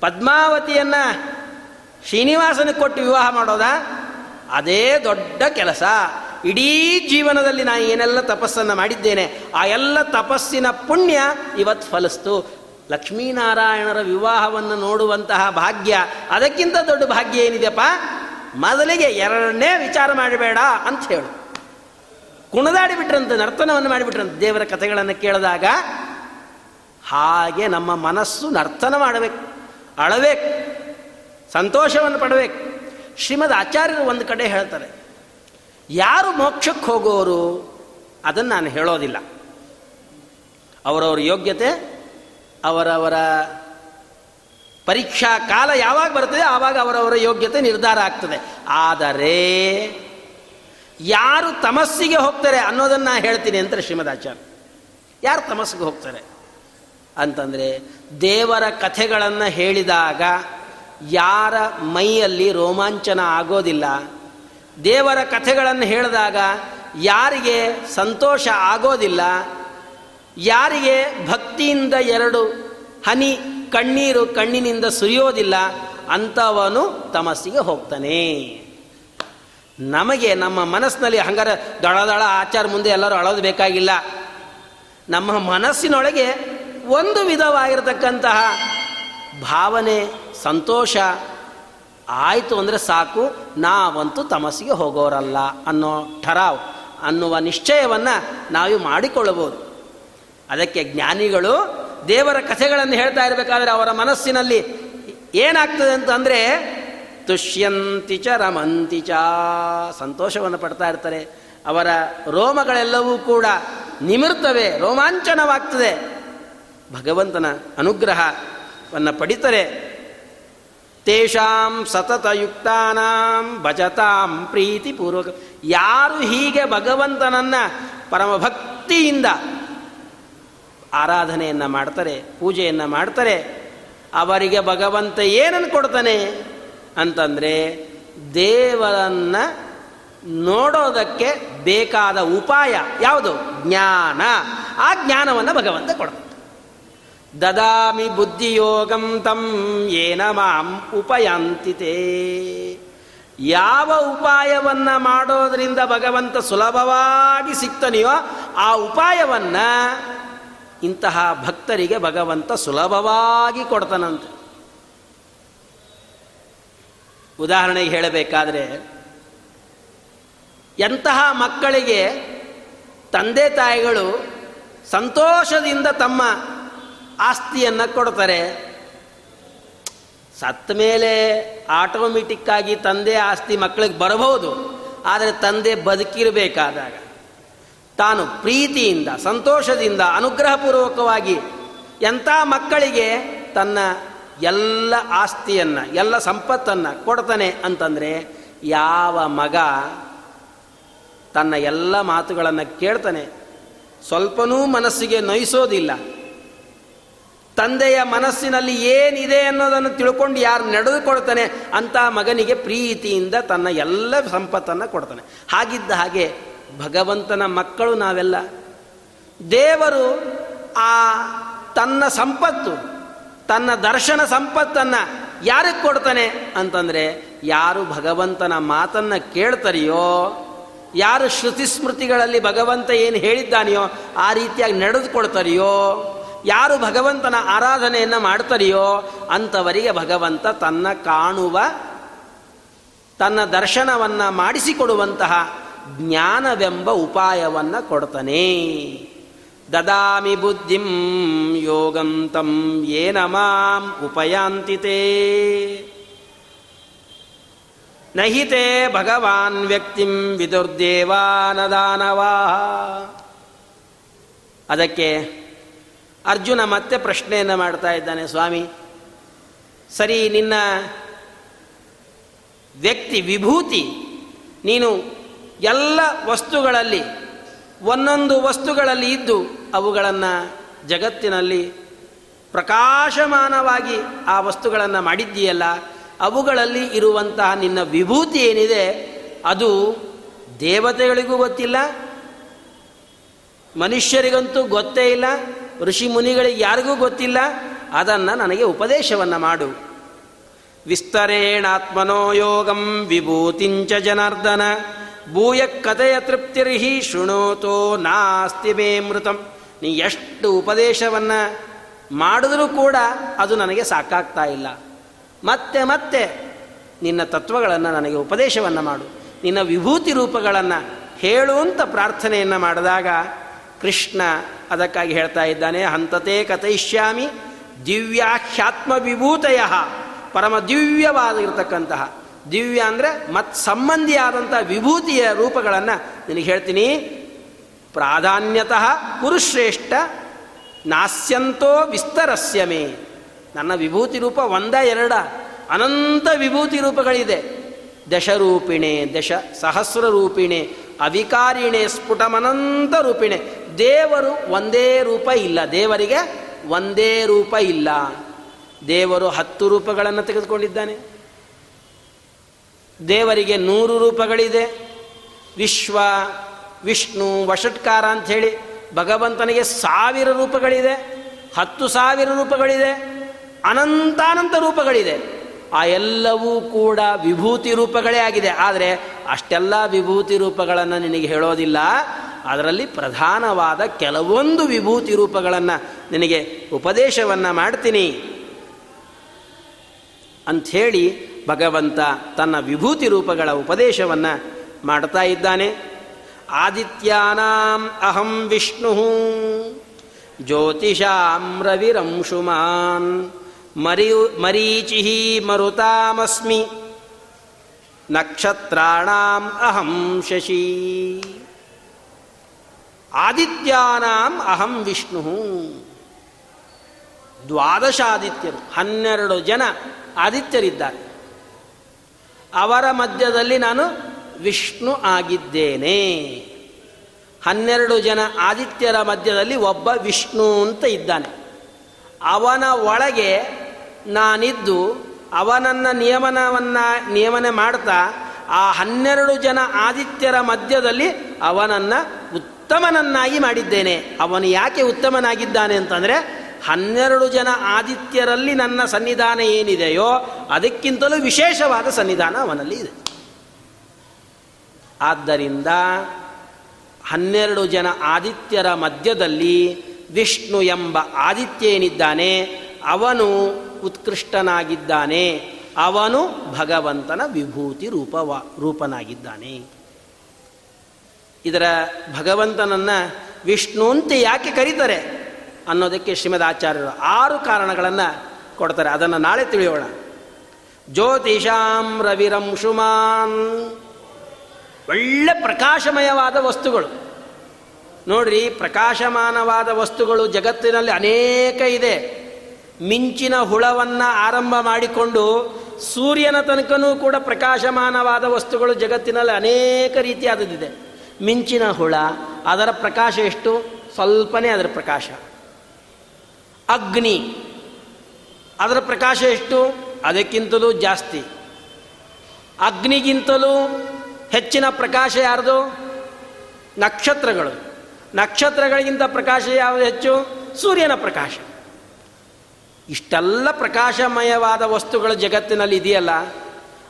ಪದ್ಮಾವತಿಯನ್ನ ಶ್ರೀನಿವಾಸನಿಗೆ ಕೊಟ್ಟು ವಿವಾಹ ಮಾಡೋದಾ? ಅದೇ ದೊಡ್ಡ ಕೆಲಸ. ಇಡೀ ಜೀವನದಲ್ಲಿ ನಾನು ಏನೆಲ್ಲ ತಪಸ್ಸನ್ನು ಮಾಡಿದ್ದೇನೆ, ಆ ಎಲ್ಲ ತಪಸ್ಸಿನ ಪುಣ್ಯ ಇವತ್ತು ಫಲಿಸ್ತು. ಲಕ್ಷ್ಮೀನಾರಾಯಣರ ವಿವಾಹವನ್ನು ನೋಡುವಂತಹ ಭಾಗ್ಯ, ಅದಕ್ಕಿಂತ ದೊಡ್ಡ ಭಾಗ್ಯ ಏನಿದೆಯಪ್ಪ? ಮೊದಲಿಗೆ ಎರಡನೇ ವಿಚಾರ ಮಾಡಬೇಡ ಅಂತ ಹೇಳು. ಕುಣದಾಡಿ ಬಿಟ್ರಂತೆ, ನರ್ತನವನ್ನು ಮಾಡಿಬಿಟ್ರಂತೆ ದೇವರ ಕಥೆಗಳನ್ನು ಕೇಳಿದಾಗ ಹಾಗೆ ನಮ್ಮ ಮನಸ್ಸು ನರ್ತನ ಮಾಡಬೇಕು, ಅಳಬೇಕು, ಸಂತೋಷವನ್ನು ಪಡಬೇಕು. ಶ್ರೀಮದ್ ಆಚಾರ್ಯರು ಒಂದು ಕಡೆ ಹೇಳ್ತಾರೆ, ಯಾರು ಮೋಕ್ಷಕ್ಕೆ ಹೋಗೋರು ಅದನ್ನು ನಾನು ಹೇಳೋದಿಲ್ಲ. ಅವರವ್ರ ಯೋಗ್ಯತೆ ಅವರವರ ಪರೀಕ್ಷಾ ಕಾಲ ಯಾವಾಗ ಬರ್ತದೆ ಆವಾಗ ಅವರವರ ಯೋಗ್ಯತೆ ನಿರ್ಧಾರ ಆಗ್ತದೆ. ಆದರೆ ಯಾರು ತಮಸ್ಸಿಗೆ ಹೋಗ್ತಾರೆ ಅನ್ನೋದನ್ನು ನಾನು ಹೇಳ್ತೀನಿ ಅಂತ ಶ್ರೀಮದಾಚಾರ್ಯ. ಯಾರು ತಮಸ್ಸಿಗೆ ಹೋಗ್ತಾರೆ? ಅಂತಂದರೆ ದೇವರ ಕಥೆಗಳನ್ನು ಹೇಳಿದಾಗ ಯಾರ ಮೈಯಲ್ಲಿ ರೋಮಾಂಚನ ಆಗೋದಿಲ್ಲ. ದೇವರ ಕಥೆಗಳನ್ನು ಹೇಳಿದಾಗ ಯಾರಿಗೆ ಸಂತೋಷ ಆಗೋದಿಲ್ಲ. ಯಾರಿಗೆ ಭಕ್ತಿಯಿಂದ ಎರಡು ಹನಿ ಕಣ್ಣೀರು ಕಣ್ಣಿನಿಂದ ಸುರಿಯೋದಿಲ್ಲ, ಅಂಥವನು ತಮಸ್ಸಿಗೆ ಹೋಗ್ತಾನೆ. ನಮಗೆ ನಮ್ಮ ಮನಸ್ಸಿನಲ್ಲಿ ಹಂಗಾರೆ ದಳ ಆಚಾರ ಮುಂದೆ ಎಲ್ಲರೂ ಅಳೋದು ಬೇಕಾಗಿಲ್ಲ. ನಮ್ಮ ಮನಸ್ಸಿನೊಳಗೆ ಒಂದು ವಿಧವಾಗಿರತಕ್ಕಂತಹ ಭಾವನೆ, ಸಂತೋಷ, ಆಯಿತು ಅಂದರೆ ಸಾಕು, ನಾವಂತೂ ತಮಸ್ಸಿಗೆ ಹೋಗೋರಲ್ಲ ಅನ್ನೋ ಠರಾವ್ ಅನ್ನುವ ನಿಶ್ಚಯವನ್ನು ನಾವು ಮಾಡಿಕೊಳ್ಳಬಹುದು. ಅದಕ್ಕೆ ಜ್ಞಾನಿಗಳು ದೇವರ ಕಥೆಗಳನ್ನು ಹೇಳ್ತಾ ಇರಬೇಕಾದ್ರೆ ಅವರ ಮನಸ್ಸಿನಲ್ಲಿ ಏನಾಗ್ತದೆ ಅಂತಂದರೆ ತುಷ್ಯಂತಿ ಚ ರಮಂತಿ ಚ ಸಂತೋಷವನ್ನು ಪಡ್ತಾ ಇರ್ತಾರೆ. ಅವರ ರೋಮಗಳೆಲ್ಲವೂ ಕೂಡ ನಿಮಿರ್ತವೆ ರೋಮಾಂಚನವಾಗ್ತದೆ. ಭಗವಂತನ ಅನುಗ್ರಹವನ್ನು ಪಡಿತರೆ. ತೇಷಾಂ ಸತತಯುಕ್ತಾನಾಂ ಭಜತಾಂ ಪ್ರೀತಿಪೂರ್ವಕ. ಯಾರು ಹೀಗೆ ಭಗವಂತನನ್ನು ಪರಮಭಕ್ತಿಯಿಂದ ಆರಾಧನೆಯನ್ನು ಮಾಡ್ತಾರೆ, ಪೂಜೆಯನ್ನು ಮಾಡ್ತಾರೆ, ಅವರಿಗೆ ಭಗವಂತ ಏನನ್ನು ಕೊಡ್ತಾನೆ ಅಂತಂದರೆ ದೇವರನ್ನು ನೋಡೋದಕ್ಕೆ ಬೇಕಾದ ಉಪಾಯ ಯಾವುದು? ಜ್ಞಾನ. ಆ ಜ್ಞಾನವನ್ನು ಭಗವಂತ ಕೊಡ್ತಾನೆ. ದದಾಮಿ ಬುದ್ಧಿಯೋಗಂ ತಂ ಏನ ಮಾಂ ಉಪಯಂತಿತೆ. ಯಾವ ಉಪಾಯವನ್ನು ಮಾಡೋದರಿಂದ ಭಗವಂತ ಸುಲಭವಾಗಿ ಸಿಗ್ತಾನೆಯೋ ಆ ಉಪಾಯವನ್ನು ಇಂತಹ ಭಕ್ತರಿಗೆ ಭಗವಂತ ಸುಲಭವಾಗಿ ಕೊಡ್ತಾನಂತೆ. ಉದಾಹರಣೆಗೆ ಹೇಳಬೇಕಾದ್ರೆ, ಎಂತಹ ಮಕ್ಕಳಿಗೆ ತಂದೆ ತಾಯಿಗಳು ಸಂತೋಷದಿಂದ ತಮ್ಮ ಆಸ್ತಿಯನ್ನು ಕೊಡ್ತಾರೆ ಸತ್ತ ಮೇಲೆ ಆಟೋಮೆಟಿಕ್ಕಾಗಿ ತಂದೆ ಆಸ್ತಿ ಮಕ್ಕಳಿಗೆ ಬರಬಹುದು, ಆದರೆ ತಂದೆ ಬದುಕಿರಬೇಕಾದಾಗ. ತಾನು ಪ್ರೀತಿಯಿಂದ, ಸಂತೋಷದಿಂದ, ಅನುಗ್ರಹಪೂರ್ವಕವಾಗಿ ಎಂಥ ಮಕ್ಕಳಿಗೆ ತನ್ನ ಎಲ್ಲ ಆಸ್ತಿಯನ್ನು, ಎಲ್ಲ ಸಂಪತ್ತನ್ನು ಕೊಡ್ತಾನೆ ಅಂತಂದರೆ ಯಾವ ಮಗ ತನ್ನ ಎಲ್ಲ ಮಾತುಗಳನ್ನು ಕೇಳ್ತಾನೆ. ಸ್ವಲ್ಪನೂ ಮನಸ್ಸಿಗೆ ನೋಯಿಸೋದಿಲ್ಲ. ತಂದೆಯ ಮನಸ್ಸಿನಲ್ಲಿ ಏನಿದೆ ಅನ್ನೋದನ್ನು ತಿಳ್ಕೊಂಡು ಯಾರು ನಡೆದುಕೊಳ್ತಾನೆ ಅಂತ ಮಗನಿಗೆ ಪ್ರೀತಿಯಿಂದ ತನ್ನ ಎಲ್ಲ ಸಂಪತ್ತನ್ನು ಕೊಡ್ತಾನೆ. ಹಾಗಿದ್ದ ಹಾಗೆ ಭಗವಂತನ ಮಕ್ಕಳು ನಾವೆಲ್ಲ. ದೇವರು ಆ ತನ್ನ ಸಂಪತ್ತು, ತನ್ನ ದರ್ಶನ ಸಂಪತ್ತನ್ನು ಯಾರಿಗೆ ಕೊಡ್ತಾನೆ ಅಂತಂದರೆ ಯಾರು ಭಗವಂತನ ಮಾತನ್ನು ಕೇಳ್ತಾರೆಯೋ, ಯಾರು ಶ್ರುತಿ ಸ್ಮೃತಿಗಳಲ್ಲಿ ಭಗವಂತ ಏನು ಹೇಳಿದ್ದಾನೆಯೋ, ಆ ರೀತಿಯಾಗಿ ನಡೆದುಕೊಳ್ತಾರೆಯೋ, ಯಾರು ಭಗವಂತನ ಆರಾಧನೆಯನ್ನು ಮಾಡ್ತಾರೆಯೋ, ಅಂಥವರಿಗೆ ಭಗವಂತ ತನ್ನ ಕಾಣುವ, ತನ್ನ ದರ್ಶನವನ್ನು ಮಾಡಿಸಿಕೊಡುವಂತಹ ಜ್ಞಾನವೆಂಬ ಉಪಾಯವನ್ನು ಕೊಡ್ತಾನೆ. ದದಾಮಿ ಬುದ್ಧಿಂ ಯೋಗಂತಂ ಏನ ಮಾಂ ಉಪಯಾಂತಿತೆ. ನಹಿತೆ ಭಗವಾನ್ ವ್ಯಕ್ತಿಂ ವಿದುರ್ದೇವಾನದಾನವಾ. ಅದಕ್ಕೆ ಅರ್ಜುನ ಮತ್ತೆ ಪ್ರಶ್ನೆಯನ್ನು ಮಾಡ್ತಾ ಇದ್ದಾನೆ, ಸ್ವಾಮಿ. ಸರಿ, ನಿನ್ನ ವ್ಯಕ್ತಿ ವಿಭೂತಿ ನೀನು ಎಲ್ಲ ವಸ್ತುಗಳಲ್ಲಿ, ಒಂದೊಂದು ವಸ್ತುಗಳಲ್ಲಿ ಇದ್ದು ಅವುಗಳನ್ನು ಜಗತ್ತಿನಲ್ಲಿ ಪ್ರಕಾಶಮಾನವಾಗಿ ಆ ವಸ್ತುಗಳನ್ನು ಮಾಡಿದ್ದೀಯಲ್ಲ, ಅವುಗಳಲ್ಲಿ ಇರುವಂತಹ ನಿನ್ನ ವಿಭೂತಿ ಏನಿದೆ, ಅದು ದೇವತೆಗಳಿಗೂ ಗೊತ್ತಿಲ್ಲ, ಮನುಷ್ಯರಿಗಂತೂ ಗೊತ್ತೇ ಇಲ್ಲ, ಋಷಿ ಮುನಿಗಳಿಗೆ ಯಾರಿಗೂ ಗೊತ್ತಿಲ್ಲ, ಅದನ್ನು ನನಗೆ ಉಪದೇಶವನ್ನು ಮಾಡು. ವಿಸ್ತರೇಣಾತ್ಮನೋ ಯೋಗಂ ವಿಭೂತಿಂಚ ಜನಾರ್ದನ. ಭೂಯ ಕಥೆಯ ತೃಪ್ತಿರ್ಹಿ ಶೃಣೋತೋ ನಾಸ್ತಿ ಮೇ ಮೃತಂ. ನೀ ಎಷ್ಟು ಉಪದೇಶವನ್ನು ಮಾಡಿದರೂ ಕೂಡ ಅದು ನನಗೆ ಸಾಕಾಗ್ತಾ ಇಲ್ಲ. ಮತ್ತೆ ಮತ್ತೆ ನಿನ್ನ ತತ್ವಗಳನ್ನು ನನಗೆ ಉಪದೇಶವನ್ನು ಮಾಡು. ನಿನ್ನ ವಿಭೂತಿ ರೂಪಗಳನ್ನು ಹೇಳುವಂಥ ಪ್ರಾರ್ಥನೆಯನ್ನು ಮಾಡಿದಾಗ ಕೃಷ್ಣ ಅದಕ್ಕಾಗಿ ಹೇಳ್ತಾ ಇದ್ದಾನೆ, ಹಂತತೆ ಕಥಯಿಷ್ಯಾಮಿ ದಿವ್ಯಾಖ್ಯಾತ್ಮ ವಿಭೂತಯ ಪರಮ ದಿವ್ಯವಾಗಿರ್ತಕ್ಕಂತಹ ದಿವ್ಯ ಅಂದರೆ ಮತ್ ಸಂಬಂಧಿಯಾದಂಥ ವಿಭೂತಿಯ ರೂಪಗಳನ್ನು ನಿನಗೆ ಹೇಳ್ತೀನಿ. ಪ್ರಾಧಾನ್ಯತಃ ಕುರುಶ್ರೇಷ್ಠ ನಾಸ್ಯಂತೋ ವಿಸ್ತರಸ್ಯಮೇ. ನನ್ನ ವಿಭೂತಿ ರೂಪ ಒಂದ ಎರಡ. ಅನಂತ ವಿಭೂತಿ ರೂಪಗಳಿದೆ. ದಶರೂಪಿಣೆ, ದಶ ಸಹಸ್ರ ರೂಪಿಣೆ, ಅವಿಕಾರಿಣೆ, ಸ್ಫುಟಮನಂತ ರೂಪಿಣೆ. ದೇವರು ಒಂದೇ ರೂಪ ಇಲ್ಲ. ದೇವರಿಗೆ ಒಂದೇ ರೂಪ ಇಲ್ಲ. ದೇವರು ಹತ್ತು ರೂಪಗಳನ್ನು ತೆಗೆದುಕೊಂಡಿದ್ದಾನೆ. ದೇವರಿಗೆ ನೂರು ರೂಪಗಳಿದೆ. ವಿಶ್ವ, ವಿಷ್ಣು ವಷಟ್ಕಾರ ಅಂಥೇಳಿ ಭಗವಂತನಿಗೆ ಸಾವಿರ ರೂಪಗಳಿದೆ, ಹತ್ತು ಸಾವಿರ ರೂಪಗಳಿದೆ, ಅನಂತಾನಂತ ರೂಪಗಳಿದೆ. ಆ ಎಲ್ಲವೂ ಕೂಡ ವಿಭೂತಿ ರೂಪಗಳೇ ಆಗಿದೆ. ಆದರೆ ಅಷ್ಟೆಲ್ಲ ವಿಭೂತಿ ರೂಪಗಳನ್ನು ನಿನಗೆ ಹೇಳೋದಿಲ್ಲ. ಅದರಲ್ಲಿ ಪ್ರಧಾನವಾದ ಕೆಲವೊಂದು ವಿಭೂತಿ ರೂಪಗಳನ್ನು ನಿನಗೆ ಉಪದೇಶವನ್ನು ಮಾಡ್ತೀನಿ. ಅಂಥೇಳಿ ಭಗವಂತ ತನ್ನ ವಿಭೂತಿ ರೂಪಗಳ ಉಪದೇಶವನ್ನು ಮಾಡ್ತಾ ಇದ್ದಾನೆ. ಆದಿತ್ಯಾನಾಂ ಅಹಂ ವಿಷ್ಣು ಜ್ಯೋತಿಷಾಂ ರವಿರಂಶುಮಾನ್ ಮರಿ ಮರೀಚಿ ಮರುತಾಮಸ್ಮಿ ನಕ್ಷತ್ರಾಣಾಂ ಅಹಂ ಶಶಿ. ಆದಿತ್ಯಾನಾಂ ಅಹಂ ವಿಷ್ಣು ದ್ವಾದಶಾದಿತ್ಯರು ಹನ್ನೆರಡು ಜನ ಆದಿತ್ಯರಿದ್ದಾರೆ. ಅವರ ಮಧ್ಯದಲ್ಲಿ ನಾನು ವಿಷ್ಣು ಆಗಿದ್ದೇನೆ. ಹನ್ನೆರಡು ಜನ ಆದಿತ್ಯರ ಮಧ್ಯದಲ್ಲಿ ಒಬ್ಬ ವಿಷ್ಣು ಅಂತ ಇದ್ದಾನೆ. ಅವನ ಒಳಗೆ ನಾನಿದ್ದು ಅವನನ್ನು ನಿಯಮನವನ್ನು ನಿಯಮನೆ ಮಾಡ್ತಾ ಆ ಹನ್ನೆರಡು ಜನ ಆದಿತ್ಯರ ಮಧ್ಯದಲ್ಲಿ ಅವನನ್ನು ಉತ್ತಮನನ್ನಾಗಿ ಮಾಡಿದ್ದೇನೆ. ಅವನು ಯಾಕೆ ಉತ್ತಮನಾಗಿದ್ದಾನೆ ಅಂತಂದರೆ ಹನ್ನೆರಡು ಜನ ಆದಿತ್ಯರಲ್ಲಿ ನನ್ನ ಸನ್ನಿಧಾನ ಏನಿದೆಯೋ ಅದಕ್ಕಿಂತಲೂ ವಿಶೇಷವಾದ ಸನ್ನಿಧಾನ ಅವನಲ್ಲಿ ಇದೆ. ಆದ್ದರಿಂದ ಹನ್ನೆರಡು ಜನ ಆದಿತ್ಯರ ಮಧ್ಯದಲ್ಲಿ ವಿಷ್ಣು ಎಂಬ ಆದಿತ್ಯ ಏನಿದ್ದಾನೆ, ಅವನು ಉತ್ಕೃಷ್ಟನಾಗಿದ್ದಾನೆ, ಅವನು ಭಗವಂತನ ವಿಭೂತಿ ರೂಪವ, ರೂಪನಾಗಿದ್ದಾನೆ. ಇದರ ಭಗವಂತನನ್ನು ವಿಷ್ಣು ಅಂತ ಯಾಕೆ ಕರೀತಾರೆ? ಅನ್ನೋದಕ್ಕೆ ಶ್ರೀಮದ್ ಆಚಾರ್ಯರು ಆರು ಕಾರಣಗಳನ್ನು ಕೊಡ್ತಾರೆ. ಅದನ್ನು ನಾಳೆ ತಿಳಿಯೋಣ. ಜ್ಯೋತಿಷಾಂ ರವಿರಂಶುಮಾನ್ ಒಳ್ಳೆ ಪ್ರಕಾಶಮಯವಾದ ವಸ್ತುಗಳು. ನೋಡ್ರಿ, ಪ್ರಕಾಶಮಾನವಾದ ವಸ್ತುಗಳು ಜಗತ್ತಿನಲ್ಲಿ ಅನೇಕ ಇದೆ. ಮಿಂಚಿನ ಹುಳವನ್ನು ಆರಂಭ ಮಾಡಿಕೊಂಡು ಸೂರ್ಯನ ತನಕನೂ ಕೂಡ ಪ್ರಕಾಶಮಾನವಾದ ವಸ್ತುಗಳು ಜಗತ್ತಿನಲ್ಲಿ ಅನೇಕ ರೀತಿಯಾದದ್ದಿದೆ. ಮಿಂಚಿನ ಹುಳ, ಅದರ ಪ್ರಕಾಶ ಎಷ್ಟು? ಸ್ವಲ್ಪನೇ ಅದರ ಪ್ರಕಾಶ. ಅಗ್ನಿ. ಅದರ ಪ್ರಕಾಶ ಎಷ್ಟು? ಅದಕ್ಕಿಂತಲೂ ಜಾಸ್ತಿ. ಅಗ್ನಿಗಿಂತಲೂ ಹೆಚ್ಚಿನ ಪ್ರಕಾಶ ಯಾರ್ದು? ನಕ್ಷತ್ರಗಳು. ನಕ್ಷತ್ರಗಳಿಗಿಂತ ಪ್ರಕಾಶ ಯಾವುದು ಹೆಚ್ಚು? ಸೂರ್ಯನ ಪ್ರಕಾಶ. ಇಷ್ಟೆಲ್ಲ ಪ್ರಕಾಶಮಯವಾದ ವಸ್ತುಗಳು ಜಗತ್ತಿನಲ್ಲಿ ಇದೆಯಲ್ಲ,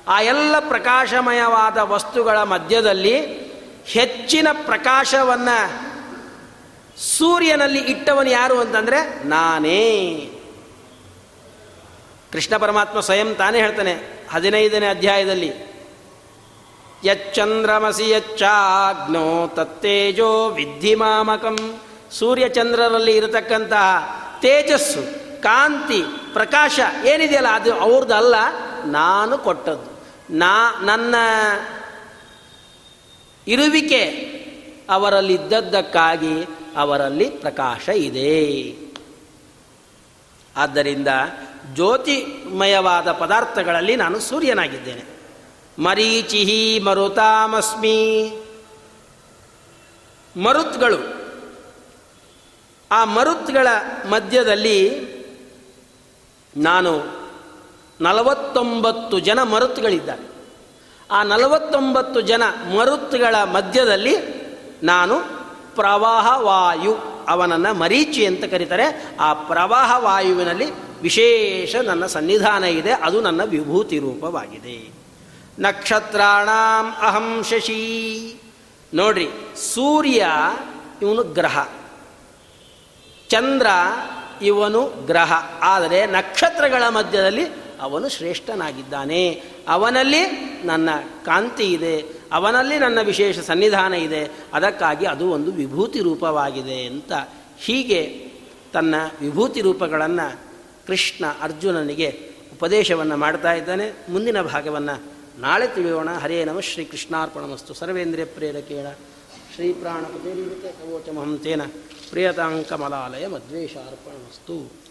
ಆ ಎಲ್ಲ ಪ್ರಕಾಶಮಯವಾದ ವಸ್ತುಗಳ ಮಧ್ಯದಲ್ಲಿ ಹೆಚ್ಚಿನ ಪ್ರಕಾಶವನ್ನು ಸೂರ್ಯನಲ್ಲಿ ಇಟ್ಟವನು ಯಾರು ಅಂತಂದರೆ ನಾನೇ. ಕೃಷ್ಣ ಪರಮಾತ್ಮ ಸ್ವಯಂ ತಾನೇ ಹೇಳ್ತಾನೆ ಹದಿನೈದನೇ ಅಧ್ಯಾಯದಲ್ಲಿ, ಯಚ್ಚಂದ್ರಮಸಿ ಯಚ್ಚಾಗ್ನೋ ತತ್ತೇಜೋ ವಿದ್ಧಿಮಾಮಕಂ ಸೂರ್ಯಚಂದ್ರರಲ್ಲಿ ಇರತಕ್ಕಂತಹ ತೇಜಸ್ಸು, ಕಾಂತಿ, ಪ್ರಕಾಶ ಏನಿದೆಯಲ್ಲ ಅದು ಅವ್ರದ್ದಲ್ಲ ನಾನು ಕೊಟ್ಟದ್ದು. ನಾ ನನ್ನ ಇರುವಿಕೆ ಅವರಲ್ಲಿದ್ದದ್ದಕ್ಕಾಗಿ ಅವರಲ್ಲಿ ಪ್ರಕಾಶ ಇದೆ. ಆದ್ದರಿಂದ ಜ್ಯೋತಿಮಯವಾದ ಪದಾರ್ಥಗಳಲ್ಲಿ ನಾನು ಸೂರ್ಯನಾಗಿದ್ದೇನೆ. ಮರೀಚಿಹಿ ಮರುತಾಮಸ್ಮಿ. ಮರುತ್ಗಳು. ಆ ಮರುತ್ಗಳ ಮಧ್ಯದಲ್ಲಿ ನಾನು ನಲವತ್ತೊಂಬತ್ತು ಜನ ಮರುತ್ಗಳಿದ್ದಾರೆ. ಆ ನಲವತ್ತೊಂಬತ್ತು ಜನ ಮರುತ್ಗಳ ಮಧ್ಯದಲ್ಲಿ ನಾನು ಪ್ರವಾಹ ವಾಯು ಅವನನ್ನು ಮರೀಚಿ ಅಂತ ಕರೀತಾರೆ. ಆ ಪ್ರವಾಹ ವಾಯುವಿನಲ್ಲಿ ವಿಶೇಷ ನನ್ನ ಸನ್ನಿಧಾನ ಇದೆ. ಅದು ನನ್ನ ವಿಭೂತಿ ರೂಪವಾಗಿದೆ. ನಕ್ಷತ್ರಾಣಾಂ ಅಹಂ ಶಶಿ. ನೋಡ್ರಿ, ಸೂರ್ಯ ಇವನು ಗ್ರಹ. ಚಂದ್ರ ಇವನು ಗ್ರಹ. ಆದರೆ ನಕ್ಷತ್ರಗಳ ಮಧ್ಯದಲ್ಲಿ ಅವನು ಶ್ರೇಷ್ಠನಾಗಿದ್ದಾನೆ. ಅವನಲ್ಲಿ ನನ್ನ ಕಾಂತಿ ಇದೆ. ಅವನಲ್ಲಿ ನನ್ನ ವಿಶೇಷ ಸನ್ನಿಧಾನ ಇದೆ, ಅದಕ್ಕಾಗಿ ಅದು ಒಂದು ವಿಭೂತಿ ರೂಪವಾಗಿದೆ ಅಂತ ಹೀಗೆ ತನ್ನ ವಿಭೂತಿ ರೂಪಗಳನ್ನು ಕೃಷ್ಣ ಅರ್ಜುನನಿಗೆ ಉಪದೇಶವನ್ನು ಮಾಡ್ತಾ ಇದ್ದಾನೆ. ಮುಂದಿನ ಭಾಗವನ್ನು ನಾಳೆ ತಿಳಿಯೋಣ. ಹರೇ ನಮಃ ಶ್ರೀ ಕೃಷ್ಣಾರ್ಪಣಮಸ್ತು. ಸರ್ವೇಂದ್ರಿಯ ಪ್ರೇರಕೇಣ ಶ್ರೀ ಪ್ರಾಣಪತಿ ಕವೋಚಮಹಂ ಪ್ರಿಯತಾಂಕಮಲಾಲಯ ಮದ್ವೇಷಾರ್ಪಣಮಸ್ತು.